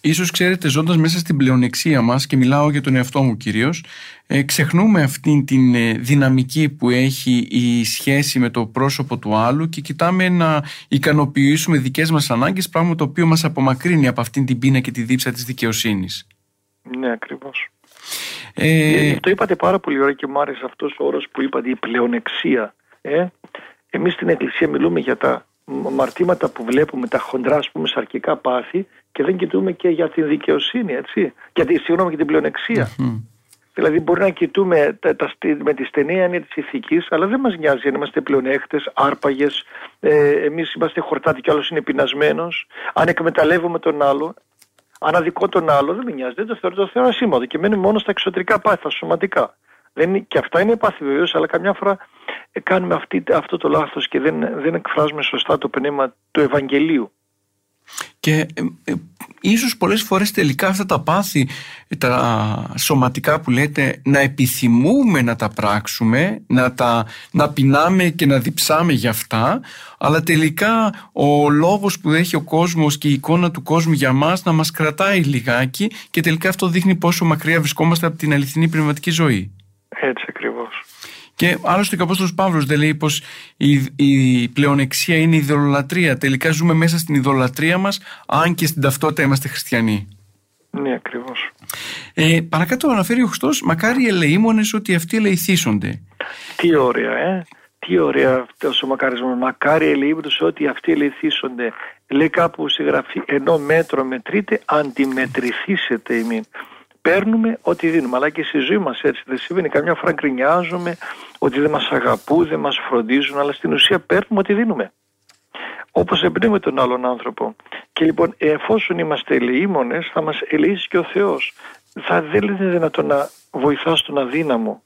Ίσως ξέρετε ζώντας μέσα στην πλεονεξία μας και μιλάω για τον εαυτό μου κυρίως ε, ξεχνούμε αυτή την ε, δυναμική που έχει η σχέση με το πρόσωπο του άλλου και κοιτάμε να ικανοποιήσουμε δικές μας ανάγκες πράγμα το οποίο μας απομακρύνει από αυτήν την πείνα και τη δίψα της δικαιοσύνης. Ναι ακριβώς. Ε... Το είπατε πάρα πολύ ωραία και μου άρεσε αυτός ο όρος που είπατε η πλεονεξία. Ε; Εμείς στην Εκκλησία μιλούμε για τα μαρτήματα που βλέπουμε, τα χοντρά ας πούμε σαρκικά πάθη και δεν κοιτούμε και για την δικαιοσύνη, έτσι. Και συγγνώμη, για την πλεονεξία. Δηλαδή, μπορεί να κοιτούμε τα, τα, με τη στενή έννοια της ηθικής, αλλά δεν μας νοιάζει αν είμαστε πλεονέκτες, άρπαγες, ε, εμείς είμαστε χορτάτοι και άλλος είναι πεινασμένος. Αν εκμεταλλεύουμε τον άλλο, αν αδικό τον άλλο, δεν με νοιάζει. Δεν το θεωρώ, το θεωρώ ασήμαντο και μένει μόνο στα εξωτερικά πάθη, στα σωματικά. Δεν, και αυτά είναι πάθη βεβαίω, αλλά καμιά φορά ε, κάνουμε αυτή, αυτό το λάθος και δεν, δεν εκφράζουμε σωστά το πνεύμα του Ευαγγελίου. Και ε, ε, ίσως πολλές φορές τελικά αυτά τα πάθη, τα σωματικά που λέτε, να επιθυμούμε να τα πράξουμε, να, τα, να πεινάμε και να διψάμε για αυτά, αλλά τελικά ο λόγος που έχει ο κόσμος και η εικόνα του κόσμου για μας να μας κρατάει λιγάκι και τελικά αυτό δείχνει πόσο μακριά βρισκόμαστε από την αληθινή πνευματική ζωή. Έτσι ακριβώς. Και άλλωστε και ο Απόστολος Παύλος δεν λέει πως η, η πλεονεξία είναι η ιδωλολατρία. Τελικά ζούμε μέσα στην ιδωλατρία μας, αν και στην ταυτότητα είμαστε χριστιανοί. Ναι, ακριβώς. Ε, παρακάτω αναφέρει ο Χριστός, μακάρι οι ελεήμονες ότι αυτοί ελεηθήσονται. Τι ωραία, ε. Τι ωραία αυτός ο μακαρισμός. Μακάρι ελεήμονες ότι αυτοί ελεηθήσονται. Λέει κάπου στη γραφή, ενώ μέτρο μετρείτε, αντιμετρηθήσετε ημίν παίρνουμε ό,τι δίνουμε. Αλλά και στη ζωή μας έτσι δεν συμβαίνει. Καμιά φορά γκρινιάζουμε ότι δεν μας αγαπούν, δεν μας φροντίζουν, αλλά στην ουσία παίρνουμε ό,τι δίνουμε. Όπως εμπνέουμε τον άλλον άνθρωπο. Και λοιπόν, εφόσον είμαστε ελεήμονες, θα μας ελεήσει και ο Θεός. Θα δεν είναι δυνατόν να βοηθά τον αδύναμο.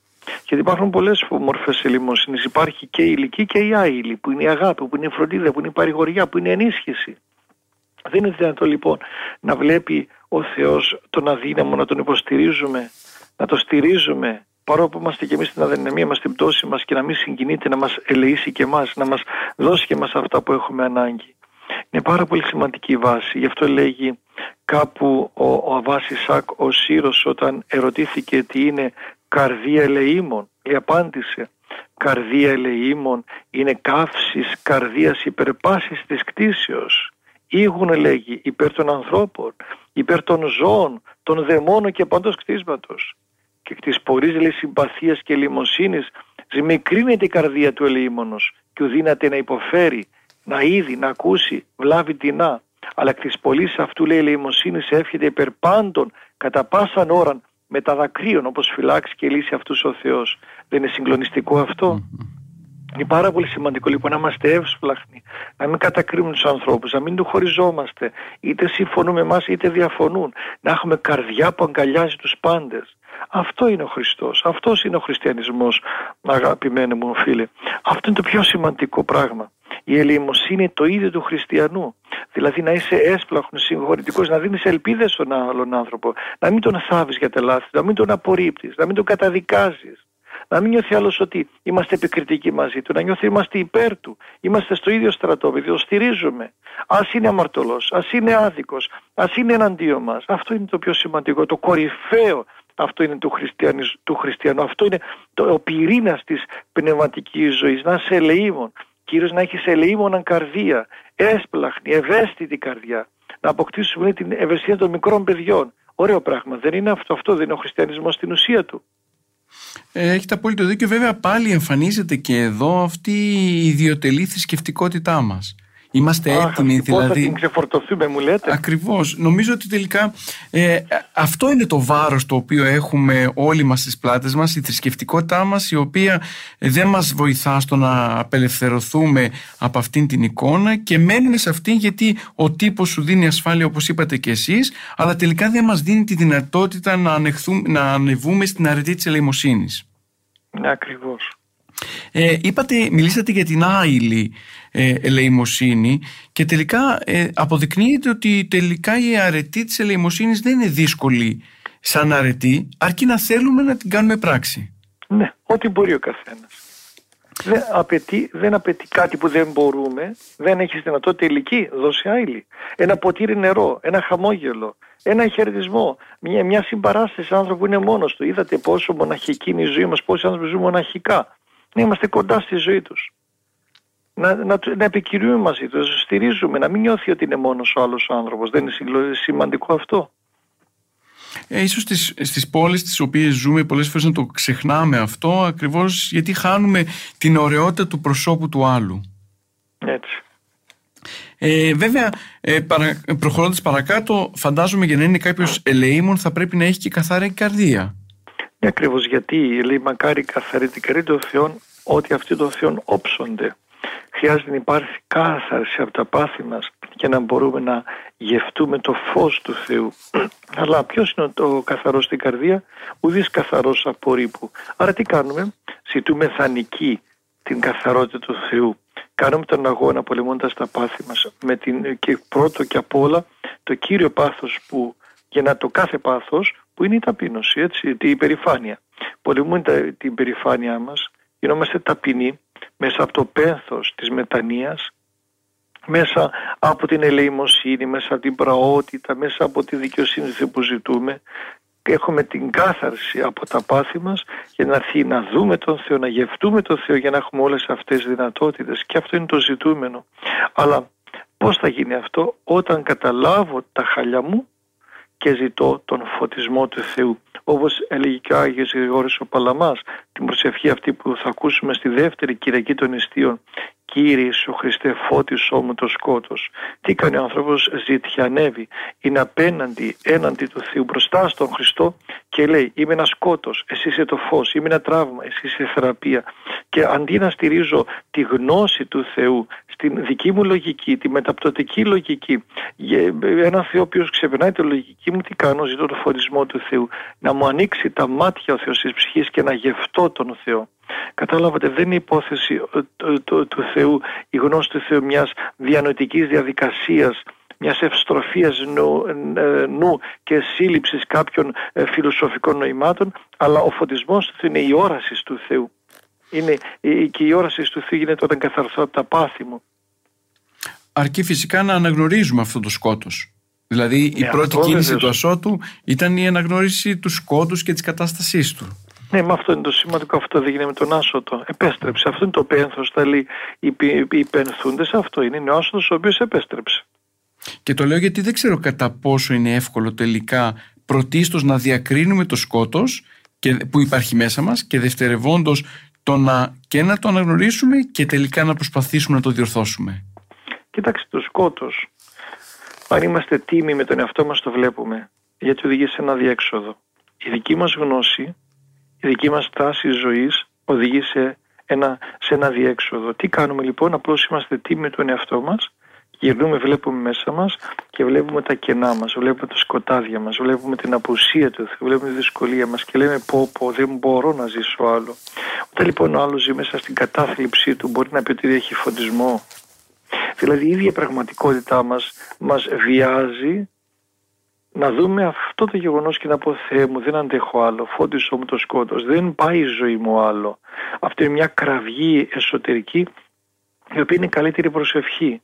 Γιατί υπάρχουν πολλές μορφές ελεημοσύνης. Υπάρχει και η ηλική και η άειλη, που είναι η αγάπη, που είναι η φροντίδα, που είναι η παρηγοριά, που είναι η ενίσχυση. Δεν είναι δυνατόν λοιπόν να βλέπει ο Θεός τον αδύναμο να τον υποστηρίζουμε, να το στηρίζουμε παρόλο που είμαστε και εμείς στην αδυναμία μας, στην πτώση μας και να μην συγκινείται να μας ελεήσει και εμάς, να μας δώσει και εμάς αυτά που έχουμε ανάγκη. Είναι πάρα πολύ σημαντική η βάση. Γι' αυτό λέγει κάπου ο, ο Αβάς Ισάκ, ο Σύρος όταν ερωτήθηκε τι είναι καρδία ελεήμων, η απάντησε καρδία ελεήμων είναι καύσης καρδίας υπερπάσης της κτήσεως. Ήγουν λέγει υπέρ των ανθρώπων, υπέρ των ζώων, των δαιμόνων και παντός κτίσματος. Και της πορείς λέει συμπαθίας και λιμοσύνης ζημικρύνεται η καρδία του ελεήμονος και ουδύναται να υποφέρει, να είδει, να ακούσει, βλάβει τεινά. Αλλά εκ της πολλής αυτού λέει ελεημοσύνης εύχεται υπέρ πάντων κατά πάσαν ώραν με τα δακρύων όπως φυλάξει και λύσει αυτούς ο Θεός. Δεν είναι συγκλονιστικό αυτό; Είναι πάρα πολύ σημαντικό λοιπόν να είμαστε εύσπλαχνοι, να μην κατακρίνουμε τους ανθρώπους, να μην του χωριζόμαστε, είτε συμφωνούν με εμάς είτε διαφωνούν, να έχουμε καρδιά που αγκαλιάζει τους πάντες. Αυτό είναι ο Χριστός, αυτός είναι ο χριστιανισμός αγαπημένοι μου φίλε. Αυτό είναι το πιο σημαντικό πράγμα. Η ελεημοσύνη είναι το ίδιο του χριστιανού. Δηλαδή να είσαι έσπλαχνος, συγχωρητικός, να δίνεις ελπίδες στον άλλον άνθρωπο, να μην τον θάβεις για τα λάθη, να μην τον απορρίπτεις, να μην τον καταδικάζεις. Να μην νιώθει άλλος ότι είμαστε επικριτικοί μαζί του, να νιώθει είμαστε υπέρ του, είμαστε στο ίδιο στρατόπεδο, το στηρίζουμε. Α είναι αμαρτωλός, ας είναι άδικος, ας είναι εναντίον μας. Αυτό είναι το πιο σημαντικό, το κορυφαίο αυτό είναι του, του χριστιανού, αυτό είναι το, ο πυρήνας της πνευματικής ζωής. Να είσαι ελεήμων, Κύριος να έχεις ελεήμοναν καρδία, έσπλαχνη, ευαίσθητη καρδιά. Να αποκτήσουμε την ευαισθησία των μικρών παιδιών. Ωραίο πράγμα. Δεν είναι αυτό, αυτό δεν είναι ο χριστιανισμός στην ουσία του. Ε, έχετε απόλυτο δίκιο. Βέβαια πάλι εμφανίζεται και εδώ αυτή η ιδιωτελή θρησκευτικότητά μας. Είμαστε Αχ, έτοιμοι Πώς θα δηλαδή. την ξεφορτωθούμε μου λέτε; Ακριβώς. Νομίζω ότι τελικά ε, αυτό είναι το βάρος το οποίο έχουμε όλοι μας στις πλάτες μας, η θρησκευτικότητά μας η οποία δεν μας βοηθά στο να απελευθερωθούμε από αυτήν την εικόνα και μένουμε σε αυτήν γιατί ο τύπος σου δίνει ασφάλεια όπως είπατε και εσείς αλλά τελικά δεν μας δίνει τη δυνατότητα να, ανεχθούμε, να ανεβούμε στην αρετή της ελεημοσύνης. Ναι, ακριβώς. Ε, είπατε, μιλήσατε για την άειλη ε, ελεημοσύνη και τελικά ε, αποδεικνύεται ότι τελικά η αρετή της ελεημοσύνης δεν είναι δύσκολη σαν αρετή αρκεί να θέλουμε να την κάνουμε πράξη. Ναι, ό,τι μπορεί ο καθένας. Δεν απαιτεί, δεν απαιτεί κάτι που δεν μπορούμε, δεν έχει δυνατότητα ηλική, δώσει άειλη. Ένα ποτήρι νερό, ένα χαμόγελο, ένα χαιρετισμό, μια, μια συμπαράσταση άνθρωπο που είναι μόνος του. Είδατε πόσο μοναχική είναι η ζωή μας, πόσοι άνθρωποι ζουν μοναχικά να είμαστε κοντά στη ζωή τους. Να, να, να επικοινωνούμε μαζί τους, να στηρίζουμε, να μην νιώθει ότι είναι μόνος ο άλλος άνθρωπος. Δεν είναι σημαντικό αυτό. Ε, ίσως στις, στις πόλεις τις οποίες ζούμε πολλές φορές να το ξεχνάμε αυτό ακριβώς γιατί χάνουμε την ωραιότητα του προσώπου του άλλου. Έτσι. Ε, βέβαια, ε, παρα, προχωρώντας παρακάτω, φαντάζομαι για να είναι κάποιος ελεήμων θα πρέπει να έχει και καθαρή καρδία. Ναι, ακριβώς γιατί λέει μακάρι καθαρή την καρδία των Θεών ότι αυτοί των Θεών όψονται. Χρειάζεται να υπάρχει κάθαρση από τα πάθη μας και να μπορούμε να γευτούμε το φως του Θεού. *clears throat* Αλλά ποιος είναι το καθαρός στην καρδία, ουδής καθαρός από ρήπου. Άρα τι κάνουμε, ζητούμε θανική την καθαρότητα του Θεού. Κάνουμε τον αγώνα πολεμώντας τα πάθη μας με την, και πρώτο και απ' όλα το κύριο πάθος που για να το κάθε πάθος που είναι η ταπείνωση, έτσι, η υπερηφάνεια. Πολεμούμε την υπερηφάνειά μας, γινόμαστε ταπεινοί μέσα από το πένθος της μετανοίας, μέσα από την ελεημοσύνη, μέσα από την πραότητα, μέσα από τη δικαιοσύνη που ζητούμε. Έχουμε την κάθαρση από τα πάθη μας για να, να δούμε τον Θεό, να γευτούμε τον Θεό για να έχουμε όλες αυτές τις δυνατότητες και αυτό είναι το ζητούμενο. Αλλά πώς θα γίνει αυτό; Όταν καταλάβω τα χαλιά μου και ζητώ τον φωτισμό του Θεού. Όπως έλεγε και ο Άγιος Γρηγόρης ο Παλαμάς, την προσευχή αυτή που θα ακούσουμε στη δεύτερη Κυριακή των Ιστίων. Κύριε Ιησού Χριστέ φώτισό μου το σκότος. Τι κάνει ο άνθρωπος ζητιανεύει. Είναι απέναντι, έναντι του Θεού μπροστά στον Χριστό και λέει είμαι ένας σκότος, εσύ είσαι το φως, είμαι ένα τραύμα, εσύ είσαι θεραπεία. Και αντί να στηρίζω τη γνώση του Θεού στην δική μου λογική, τη μεταπτωτική λογική, ένα Θεό που ξεπερνάει τη λογική μου, τι κάνω, ζητώ το φωτισμό του Θεού. Να μου ανοίξει τα μάτια ο Θεός της ψυχής και να γευτώ τον Θεό. Κατάλαβατε, δεν είναι υπόθεση του Θεού, η γνώση του Θεού μιας διανοητικής διαδικασίας, μιας ευστροφίας νου, ε, νου και σύλληψης κάποιων ε, φιλοσοφικών νοημάτων, αλλά ο φωτισμός του Θεού είναι η όρασης του Θεού. Είναι, και η όρασης του Θεού γίνεται όταν καθαρθώ από τα πάθη μου. Αρκεί φυσικά να αναγνωρίζουμε αυτό το σκότος. Δηλαδή η ναι, πρώτη κίνηση του ασώτου ήταν η αναγνώριση του σκότους και της κατάστασής του. Ναι, με αυτό είναι το σημαντικό. Αυτό δεν γίνεται με τον άσωτο. Επέστρεψε. Αυτό είναι το πένθος, τα λέει οι, οι πενθούντες. Αυτό είναι. Είναι ο άσωτος ο οποίος επέστρεψε. Και το λέω γιατί δεν ξέρω κατά πόσο είναι εύκολο τελικά πρωτίστως να διακρίνουμε το σκότος που υπάρχει μέσα μας και δευτερευόντως το να και να το αναγνωρίσουμε και τελικά να προσπαθήσουμε να το διορθώσουμε. Κοιτάξτε το σκότος. Αν είμαστε τίμοι με τον εαυτό μας το βλέπουμε γιατί οδηγεί σε ένα διέξοδο. Η δική μας γνώση, η δική μας τάση ζωής οδηγεί σε ένα, σε ένα διέξοδο. Τι κάνουμε λοιπόν, απλώς είμαστε τίμοι με τον εαυτό μας Γυρνούμε, βλέπουμε μέσα μας και βλέπουμε τα κενά μας, βλέπουμε τα σκοτάδια μας, βλέπουμε την απουσία του Θεού, βλέπουμε τη δυσκολία μας και λέμε πω πω δεν μπορώ να ζήσω άλλο. Όταν λοιπόν ο άλλος ζει μέσα στην κατάθλιψή του μπορεί να πει ότι έχει φωτισμό. Δηλαδή η ίδια πραγματικότητά μας μας βιάζει να δούμε αυτό το γεγονός και να πω Θεέ μου δεν αντέχω άλλο, φώτισό μου το σκότος, δεν πάει η ζωή μου άλλο. Αυτή είναι μια κραυγή εσωτερική η οποία είναι η καλύτερη προσευχή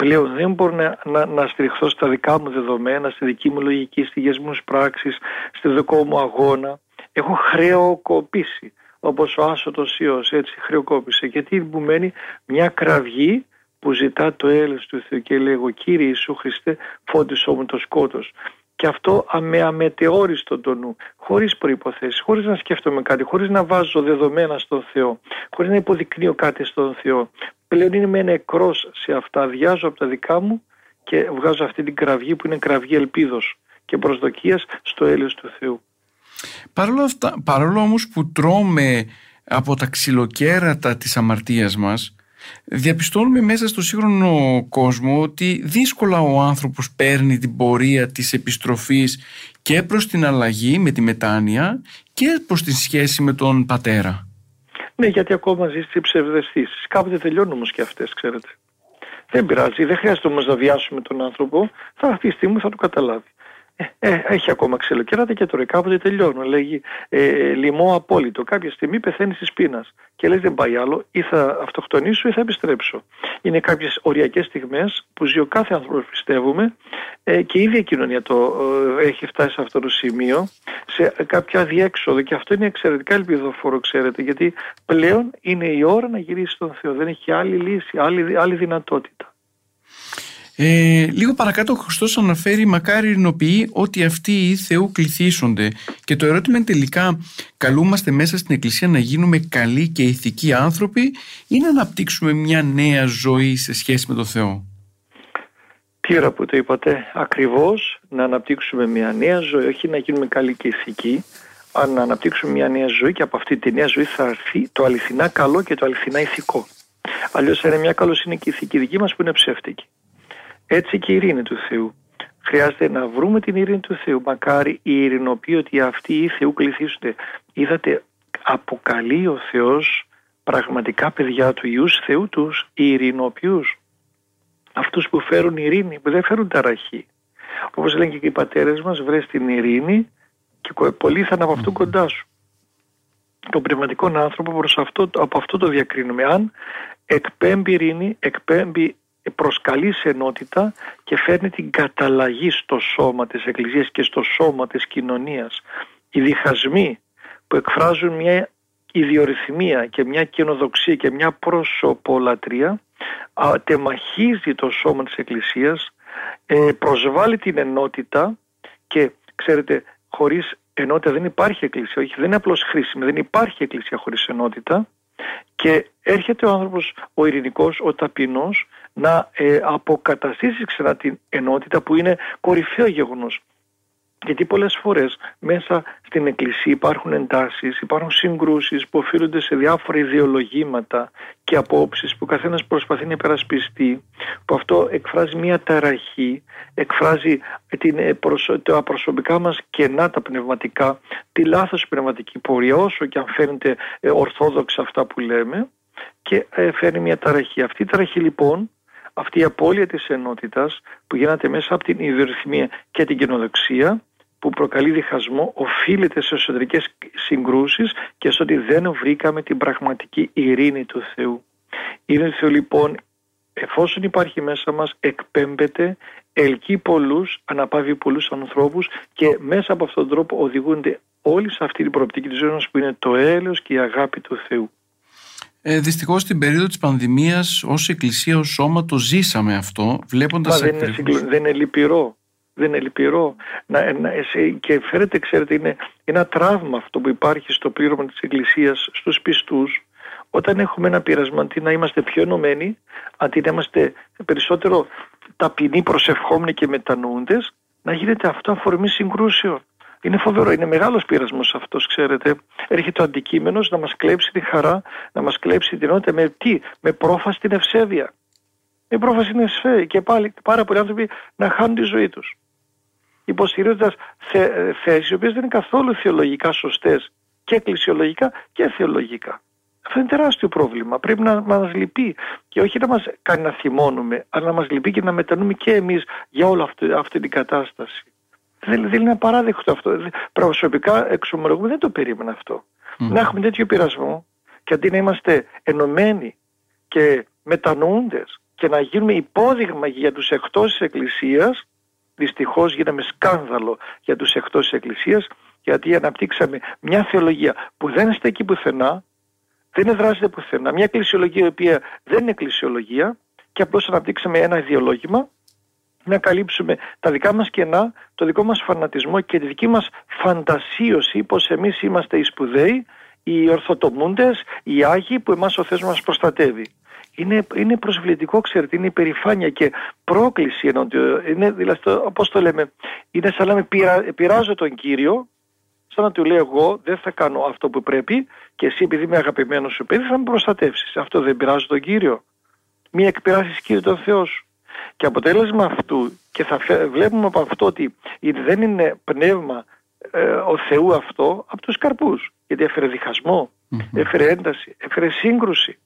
πλέον δεν μπορώ να, να, να στηριχθώ στα δικά μου δεδομένα, στη δική μου λογική, στη δικές μου πράξεις, στη δικό μου αγώνα. Έχω χρεοκοπήσει, όπως ο άσωτος Υιός έτσι χρεοκόπησε. Γιατί μου μένει μια κραυγή που ζητά το έλεος του Θεού και λέγω Κύριε Ιησού Χριστέ φώτισό μου το σκότος. Και αυτό με αμετεόριστο το νου, χωρίς προϋποθέσεις, χωρίς να σκέφτομαι κάτι, χωρίς να βάζω δεδομένα στον Θεό, χωρίς να υποδεικνύω κάτι στον Θεό πλέον είμαι νεκρός σε αυτά, αδειάζω από τα δικά μου και βγάζω αυτή την κραυγή που είναι κραυγή ελπίδος και προσδοκίας στο έλεος του Θεού. Παρόλο, αυτά, παρόλο όμως που τρώμε από τα ξυλοκέρατα της αμαρτίας μας διαπιστώνουμε μέσα στο σύγχρονο κόσμο ότι δύσκολα ο άνθρωπος παίρνει την πορεία της επιστροφής και προς την αλλαγή με τη μετάνοια και προς τη σχέση με τον πατέρα. Ναι, γιατί ακόμα ζει στις ψευδεστήσεις. Κάποτε τελειώνουν όμως και αυτές, ξέρετε. Δεν πειράζει, δεν χρειάζεται όμως να βιάσουμε τον άνθρωπο. Θα αυτή τη στιγμή θα το καταλάβει. Ε, ε, έχει ακόμα ξυλοκέρατα και τώρα κάποτε τελειώνω. Λέγει ε, λοιμό απόλυτο. Κάποια στιγμή πεθαίνει της πείνας. Και λέει δεν πάει άλλο, ή θα αυτοκτονήσω ή θα επιστρέψω. Είναι κάποιες οριακές στιγμές που ζει ο κάθε άνθρωπος, πιστεύουμε, ε, και η ίδια κοινωνία το ε, έχει φτάσει σε αυτό το σημείο, σε κάποια διέξοδο. Και αυτό είναι εξαιρετικά ελπιδοφόρο, ξέρετε, γιατί πλέον είναι η ώρα να γυρίσει στον Θεό. Δεν έχει άλλη λύση, άλλη, άλλη δυνατότητα. Ε, λίγο παρακάτω ο Χριστός αναφέρει μακάρι ειρηνοποιεί ότι αυτοί οι Θεού κληθήσονται και το ερώτημα είναι τελικά καλούμαστε μέσα στην Εκκλησία να γίνουμε καλοί και ηθικοί άνθρωποι ή να αναπτύξουμε μια νέα ζωή σε σχέση με τον Θεό; Τι ώρα που το είπατε, ακριβώς να αναπτύξουμε μια νέα ζωή, όχι να γίνουμε καλοί και ηθικοί, αλλά να αναπτύξουμε μια νέα ζωή και από αυτή τη νέα ζωή θα έρθει το αληθινά καλό και το αληθινά ηθικό. Αλλιώς θα είναι μια καλοσύνη και ηθική δική μας που είναι ψεύτικη. Έτσι και η ειρήνη του Θεού. Χρειάζεται να βρούμε την ειρήνη του Θεού. Μακάρι η ειρηνοποιεί ότι αυτοί οι Θεού κληθήσονται. Είδατε, αποκαλεί ο Θεός πραγματικά παιδιά του Ιούς Θεού τους ειρηνοποιούς. Αυτούς που φέρουν ειρήνη, που δεν φέρουν ταραχή. Όπως λένε και οι πατέρες μας, βρες την ειρήνη και πολλοί θα από αυτού κοντά σου. Τον πνευματικό άνθρωπο προς αυτό, από αυτό το διακρίνουμε. Αν εκπέμπει ειρήνη, εκπέμπει προσκαλεί σε ενότητα και φέρνει την καταλλαγή στο σώμα της Εκκλησίας και στο σώμα της κοινωνίας. Οι διχασμοί που εκφράζουν μια ιδιορυθμία και μια κοινοδοξία και μια προσωπολατρία τεμαχίζει το σώμα της Εκκλησίας, ε, προσβάλλει την ενότητα και ξέρετε χωρίς ενότητα δεν υπάρχει Εκκλησία, όχι δεν είναι απλώς χρήσιμη, δεν υπάρχει Εκκλησία χωρίς ενότητα και έρχεται ο άνθρωπος ο ειρηνικός, ο ταπεινός να ε, αποκαταστήσει ξανά την ενότητα που είναι κορυφαίο γεγονός. Γιατί πολλές φορές μέσα στην εκκλησία υπάρχουν εντάσεις, υπάρχουν συγκρούσεις που οφείλονται σε διάφορα ιδεολογήματα και απόψεις που καθένας προσπαθεί να υπερασπιστεί, που αυτό εκφράζει μια ταραχή, εκφράζει την, ε, τα προσωπικά μας κενά τα πνευματικά, τη λάθος πνευματική πορεία, όσο και αν φαίνεται ε, ορθόδοξα αυτά που λέμε, και φέρνει μια ταραχή. Αυτή η ταραχή λοιπόν αυτή η απώλεια της ενότητας που γίνεται μέσα από την ιδιορυθμία και την κοινοδοξία που προκαλεί διχασμό οφείλεται σε εσωτερικές συγκρούσεις και στο ότι δεν βρήκαμε την πραγματική ειρήνη του Θεού. Η ειρήνη του Θεού λοιπόν εφόσον υπάρχει μέσα μας εκπέμπεται, ελκύει πολλούς, αναπαύει πολλούς ανθρώπους και μέσα από αυτόν τον τρόπο οδηγούνται όλοι σε αυτή την προοπτική της ζωής μας που είναι το έλεος και η αγάπη του Θεού. Ε, Δυστυχώς στην περίοδο της πανδημίας, ως Εκκλησία, ως σώμα, το ζήσαμε αυτό, βλέποντας. Δεν, είναι, δεν είναι λυπηρό. Δεν είναι λυπηρό. Να, να, και φέρετε, ξέρετε, είναι ένα τραύμα αυτό που υπάρχει στο πλήρωμα της Εκκλησίας στους πιστούς, όταν έχουμε ένα πείρασμα, αντί να είμαστε πιο ενωμένοι, αντί να είμαστε περισσότερο ταπεινοί, προσευχόμενοι και μετανοούντες, να γίνεται αυτό αφορμή συγκρούσεων. Είναι φοβερό, είναι μεγάλος πείρασμο αυτός, ξέρετε. Έρχεται ο αντικείμενος να μας κλέψει τη χαρά, να μας κλέψει την ενότητα με τι, με πρόφαση την ευσέβεια. Με πρόφαση την ευσέβεια και πάλι πάρα πολλοί άνθρωποι να χάνουν τη ζωή τους. Υποστηρίζοντας θέσεις οι οποίες δεν είναι καθόλου θεολογικά σωστές και εκκλησιολογικά και θεολογικά. Αυτό είναι τεράστιο πρόβλημα. Πρέπει να μας λυπεί και όχι να μας κάνει να θυμώνουμε, αλλά να μας λυπεί και να μετανοούμε και εμείς για όλη αυτή, αυτή την κατάσταση. Δεν, δεν είναι απαράδεκτο αυτό. Προσωπικά εξομολογούμε δεν το περίμενα αυτό. Να έχουμε τέτοιο πειρασμό και αντί να είμαστε ενωμένοι και μετανοούντες και να γίνουμε υπόδειγμα για τους εκτός της Εκκλησίας, δυστυχώς γίναμε σκάνδαλο για τους εκτός της Εκκλησίας, γιατί αναπτύξαμε μια θεολογία που δεν στέκει πουθενά, δεν εδράζεται πουθενά, μια εκκλησιολογία η οποία δεν είναι εκκλησιολογία και απλώς αναπτύξαμε ένα ιδεολόγημα να καλύψουμε τα δικά μας κενά, το δικό μας φανατισμό και τη δική μας φαντασίωση πως εμείς είμαστε οι σπουδαίοι, οι ορθοτομούντες, οι Άγιοι που εμάς ο Θεός μας προστατεύει. Είναι, είναι προσβλητικό, ξέρετε, είναι υπερηφάνεια και πρόκληση ενώντιο. Είναι, δηλαδή, όπως το λέμε, είναι σαν να με πειράζω τον Κύριο, σαν να του λέω εγώ δεν θα κάνω αυτό που πρέπει και εσύ επειδή είμαι αγαπημένος σου παιδί θα με προστατεύσεις. Αυτό δεν πειράζω τον Κύριο. Μία εκπειράσεις Κύριο τον Θεό σου. Και αποτέλεσμα αυτού, και θα βλέπουμε από αυτό ότι δεν είναι πνεύμα ε, ο Θεού αυτό από τους καρπούς. Γιατί έφερε έφερε ένταση, έφερε σύγκρουση.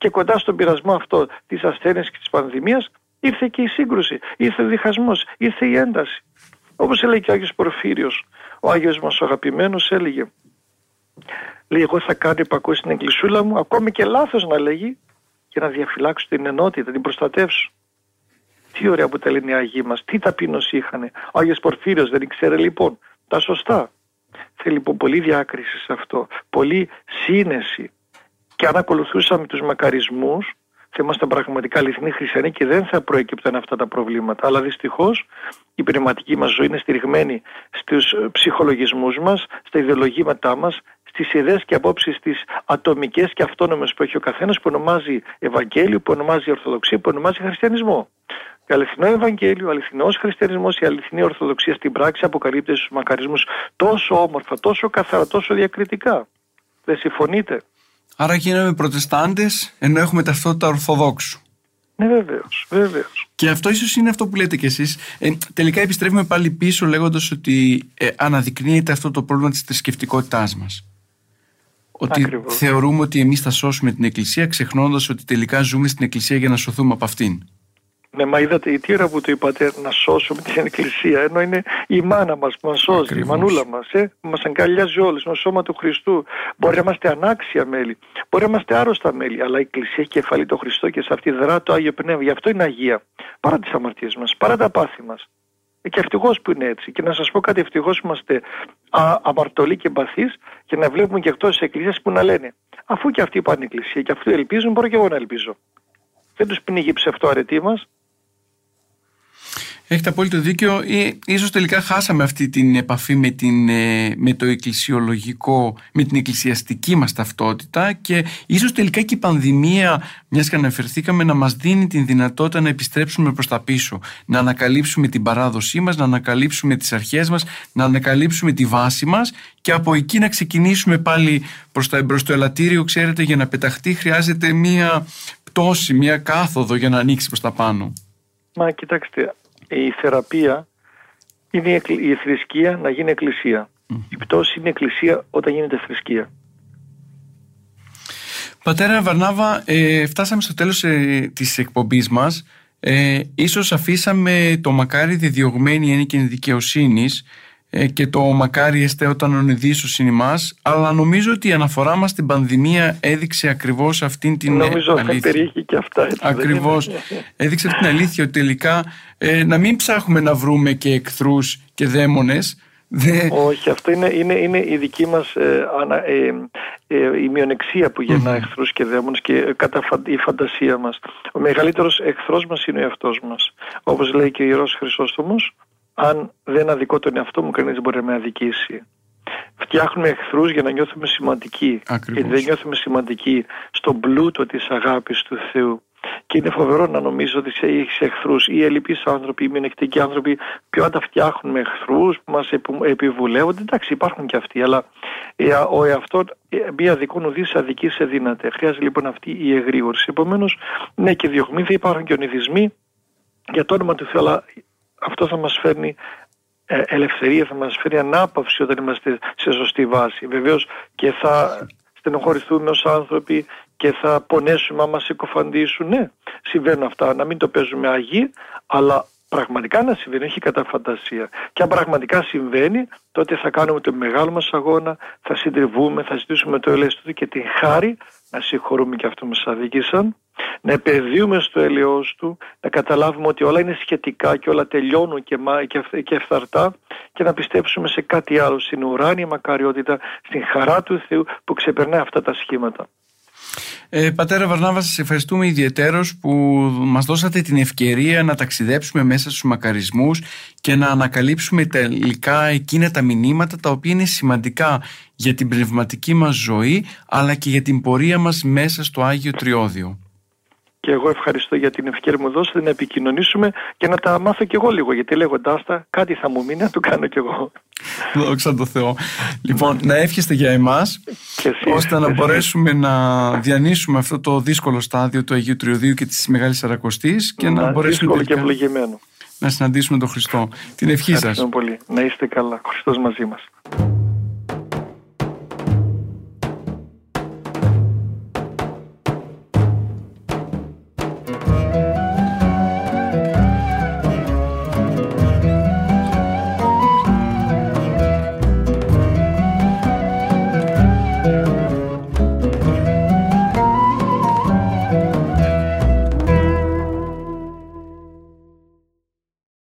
Και κοντά στον πειρασμό αυτό της ασθένειας και της πανδημίας ήρθε και η σύγκρουση, ήρθε ο διχασμός, ήρθε η ένταση. Όπως έλεγε και ο Άγιος Πορφύριος, ο Άγιος μας ο αγαπημένος έλεγε λέει εγώ θα κάνω υπακό στην εκκλησούλα μου ακόμη και λάθος να λέγει και να διαφυλάξω την ενότητα, την προστατεύσω. Τι ωραία που τα λένε οι Άγιοι μας, τι ταπείνωση είχαν. Ο Άγιος Πορφύριος δεν ήξερε λοιπόν τα σωστά. Θέλει λοιπόν πολύ διάκριση σε αυτό, πολύ σύνεση. Και αν ακολουθούσαμε τους μακαρισμούς, θα ήμασταν πραγματικά αληθινοί χριστιανοί και δεν θα προέκυπταν αυτά τα προβλήματα. Αλλά δυστυχώς η πνευματική μας ζωή είναι στηριγμένη στους ψυχολογισμούς μας, στα ιδεολογήματά μας, στις ιδέες και απόψεις τις ατομικές και αυτόνομες που έχει ο καθένας, που ονομάζει Ευαγγέλιο, που ονομάζει Ορθοδοξία, που ονομάζει Χριστιανισμό. Το αληθινό Ευαγγέλιο, ο αληθινός Χριστιανισμός, η αληθινή Ορθοδοξία στην πράξη αποκαλύπτει στους μακαρισμούς τόσο όμορφα, τόσο καθαρά, τόσο διακριτικά. Δεν συμφωνείτε; Άρα γίναμε προτεστάντες ενώ έχουμε ταυτότητα Ορθοδόξου. Ναι, βεβαίως. Βεβαίως. Και αυτό ίσως είναι αυτό που λέτε κι εσείς. Ε, τελικά επιστρέφουμε πάλι πίσω λέγοντας ότι ε, αναδεικνύεται αυτό το πρόβλημα της θρησκευτικότητάς μας. Ότι θεωρούμε ότι εμείς θα σώσουμε την Εκκλησία, ξεχνώντας ότι τελικά ζούμε στην Εκκλησία για να σωθούμε από αυτήν. Ναι, μα είδατε, η τύρα που το είπατε να σώσουμε την Εκκλησία, ενώ είναι η μάνα μας που μας σώζει, Ακριβώς. η μανούλα μας, ε, που μας αγκαλιάζει όλους, με σώμα του Χριστού. Μπορεί να είμαστε ανάξια μέλη, μπορεί να είμαστε άρρωστα μέλη, αλλά η Εκκλησία έχει κεφαλή το Χριστό και σε αυτή δρά το Άγιο Πνεύμα. Γι' αυτό είναι Αγία. Παρά τις αμαρτίες μας, παρά τα πάθη μας. Ε, και ευτυχώς που είναι έτσι. Και να σας πω κάτι, ευτυχώς είμαστε α, αμαρτωλοί και μπαθεί και να βλέπουμε και εκτός της Εκκλησίας που να λένε Αφού και αυτοί πάνε Εκκλησία και αυτοί ελπίζουν, μπορώ και εγώ να ελπίζω. Δεν τους πνίγει ψευτό αρετή μας, Έχετε απόλυτο δίκιο. Ίσως τελικά χάσαμε αυτή την επαφή με, την, ε, με το εκκλησιολογικό, με την εκκλησιαστική μας ταυτότητα και ίσως τελικά και η πανδημία, μιας και αναφερθήκαμε, να μας δίνει την δυνατότητα να επιστρέψουμε προς τα πίσω. Να ανακαλύψουμε την παράδοσή μας, να ανακαλύψουμε τις αρχές μας, να ανακαλύψουμε τη βάση μας και από εκεί να ξεκινήσουμε πάλι προς, τα, προς το ελαττήριο. Ξέρετε, για να πεταχτεί χρειάζεται μία πτώση, μία κάθοδο για να ανοίξει προς τα πάνω. Μα κοιτάξτε, η θεραπεία είναι η θρησκεία να γίνει εκκλησία. Η πτώση είναι εκκλησία όταν γίνεται θρησκεία. Πατέρα Βαρνάβα, ε, φτάσαμε στο τέλος ε, της εκπομπής μας. Ε, ίσως αφήσαμε το μακάρι διδιωγμένη έννοια δικαιοσύνης ε, και το μακάρι εστε όταν ονειδήσω ημάς αλλά νομίζω ότι η αναφορά μας στην πανδημία έδειξε ακριβώς αυτήν την νομίζω αλήθεια. Νομίζω θα περιέχει και αυτά. Έτσι, ακριβώς. Έδειξε την αλήθεια ότι τελικά ε, να μην ψάχνουμε να βρούμε και εχθρούς και δαίμονες όχι, αυτό είναι, είναι, είναι η δική μας ε, ε, ε, η μειονεξία που γεννά mm-hmm. εχθρούς και δαίμονες και κατά η φαντασία μας. Ο μεγαλύτερος εχθρός μας είναι ο εαυτός μας. Όπως λέει και ο Ιερός Χρυσόστομος, αν δεν αδικώ τον εαυτό μου, κανείς δεν μπορεί να με αδικήσει. Φτιάχνουμε εχθρούς για να νιώθουμε σημαντικοί. Ακριβώς. Γιατί δεν νιώθουμε σημαντικοί στον πλούτο της αγάπης του Θεού. Και είναι φοβερό να νομίζω ότι έχεις εχθρούς ή ελλειπείς άνθρωποι ή μειονεκτικοί άνθρωποι. Ποιο αν τα φτιάχνουμε εχθρούς που μας επιβουλεύονται. Εντάξει, υπάρχουν και αυτοί, αλλά ε, ο εαυτό, ε, μία δικών ουδής αδική σε δύναται. Χρειάζεται λοιπόν αυτή η εγρήγορση. Επομένως, ναι, και διωγμοί θα υπάρχουν και ονειδισμοί για το όνομα του Θεού, αλλά αυτό θα μας φέρνει ε, ελευθερία, θα μας φέρει ανάπαυση όταν είμαστε σε σωστή βάση. Βεβαίως και θα στενοχωρηθούμε ως άνθρωποι και θα πονέσουμε άμα συκοφαντήσουν. Ναι, συμβαίνουν αυτά. Να μην το παίζουμε αγί, αλλά πραγματικά να συμβαίνει, όχι κατά φαντασία. Και αν πραγματικά συμβαίνει, τότε θα κάνουμε το μεγάλο μας αγώνα, θα συντριβούμε, θα ζητήσουμε το ελέγχο του και την χάρη να συγχωρούμε και αυτό που μας αδίκησαν, να επενδύουμε στο ελαιός του, να καταλάβουμε ότι όλα είναι σχετικά και όλα τελειώνουν και, και, και ευθαρτά και να πιστέψουμε σε κάτι άλλο, στην ουράνια μακαριότητα, στην χαρά του Θεού που ξεπερνάει αυτά τα σχήματα. Ε, πατέρα Βαρνάβα, σας ευχαριστούμε ιδιαίτερος που μας δώσατε την ευκαιρία να ταξιδέψουμε μέσα στους μακαρισμούς και να ανακαλύψουμε τελικά εκείνα τα μηνύματα τα οποία είναι σημαντικά για την πνευματική μας ζωή αλλά και για την πορεία μας μέσα στο Άγιο Τριώδιο. Και εγώ ευχαριστώ για την ευκαιρία που μου δώσετε να επικοινωνήσουμε και να τα μάθω κι εγώ λίγο. Γιατί λέγοντάς τα, κάτι θα μου μείνει να το κάνω κι εγώ. Δόξα τω Θεώ. Λοιπόν, να εύχεστε για εμάς, ώστε να μπορέσουμε να διανύσουμε αυτό το δύσκολο στάδιο του Αγίου Τριωδίου και της Μεγάλης Αρακοστής και να, να μπορέσουμε τελικά και να συναντήσουμε τον Χριστό. Την ευχή σας. Ευχαριστώ πολύ. Να είστε καλά. Χριστός μαζί μας.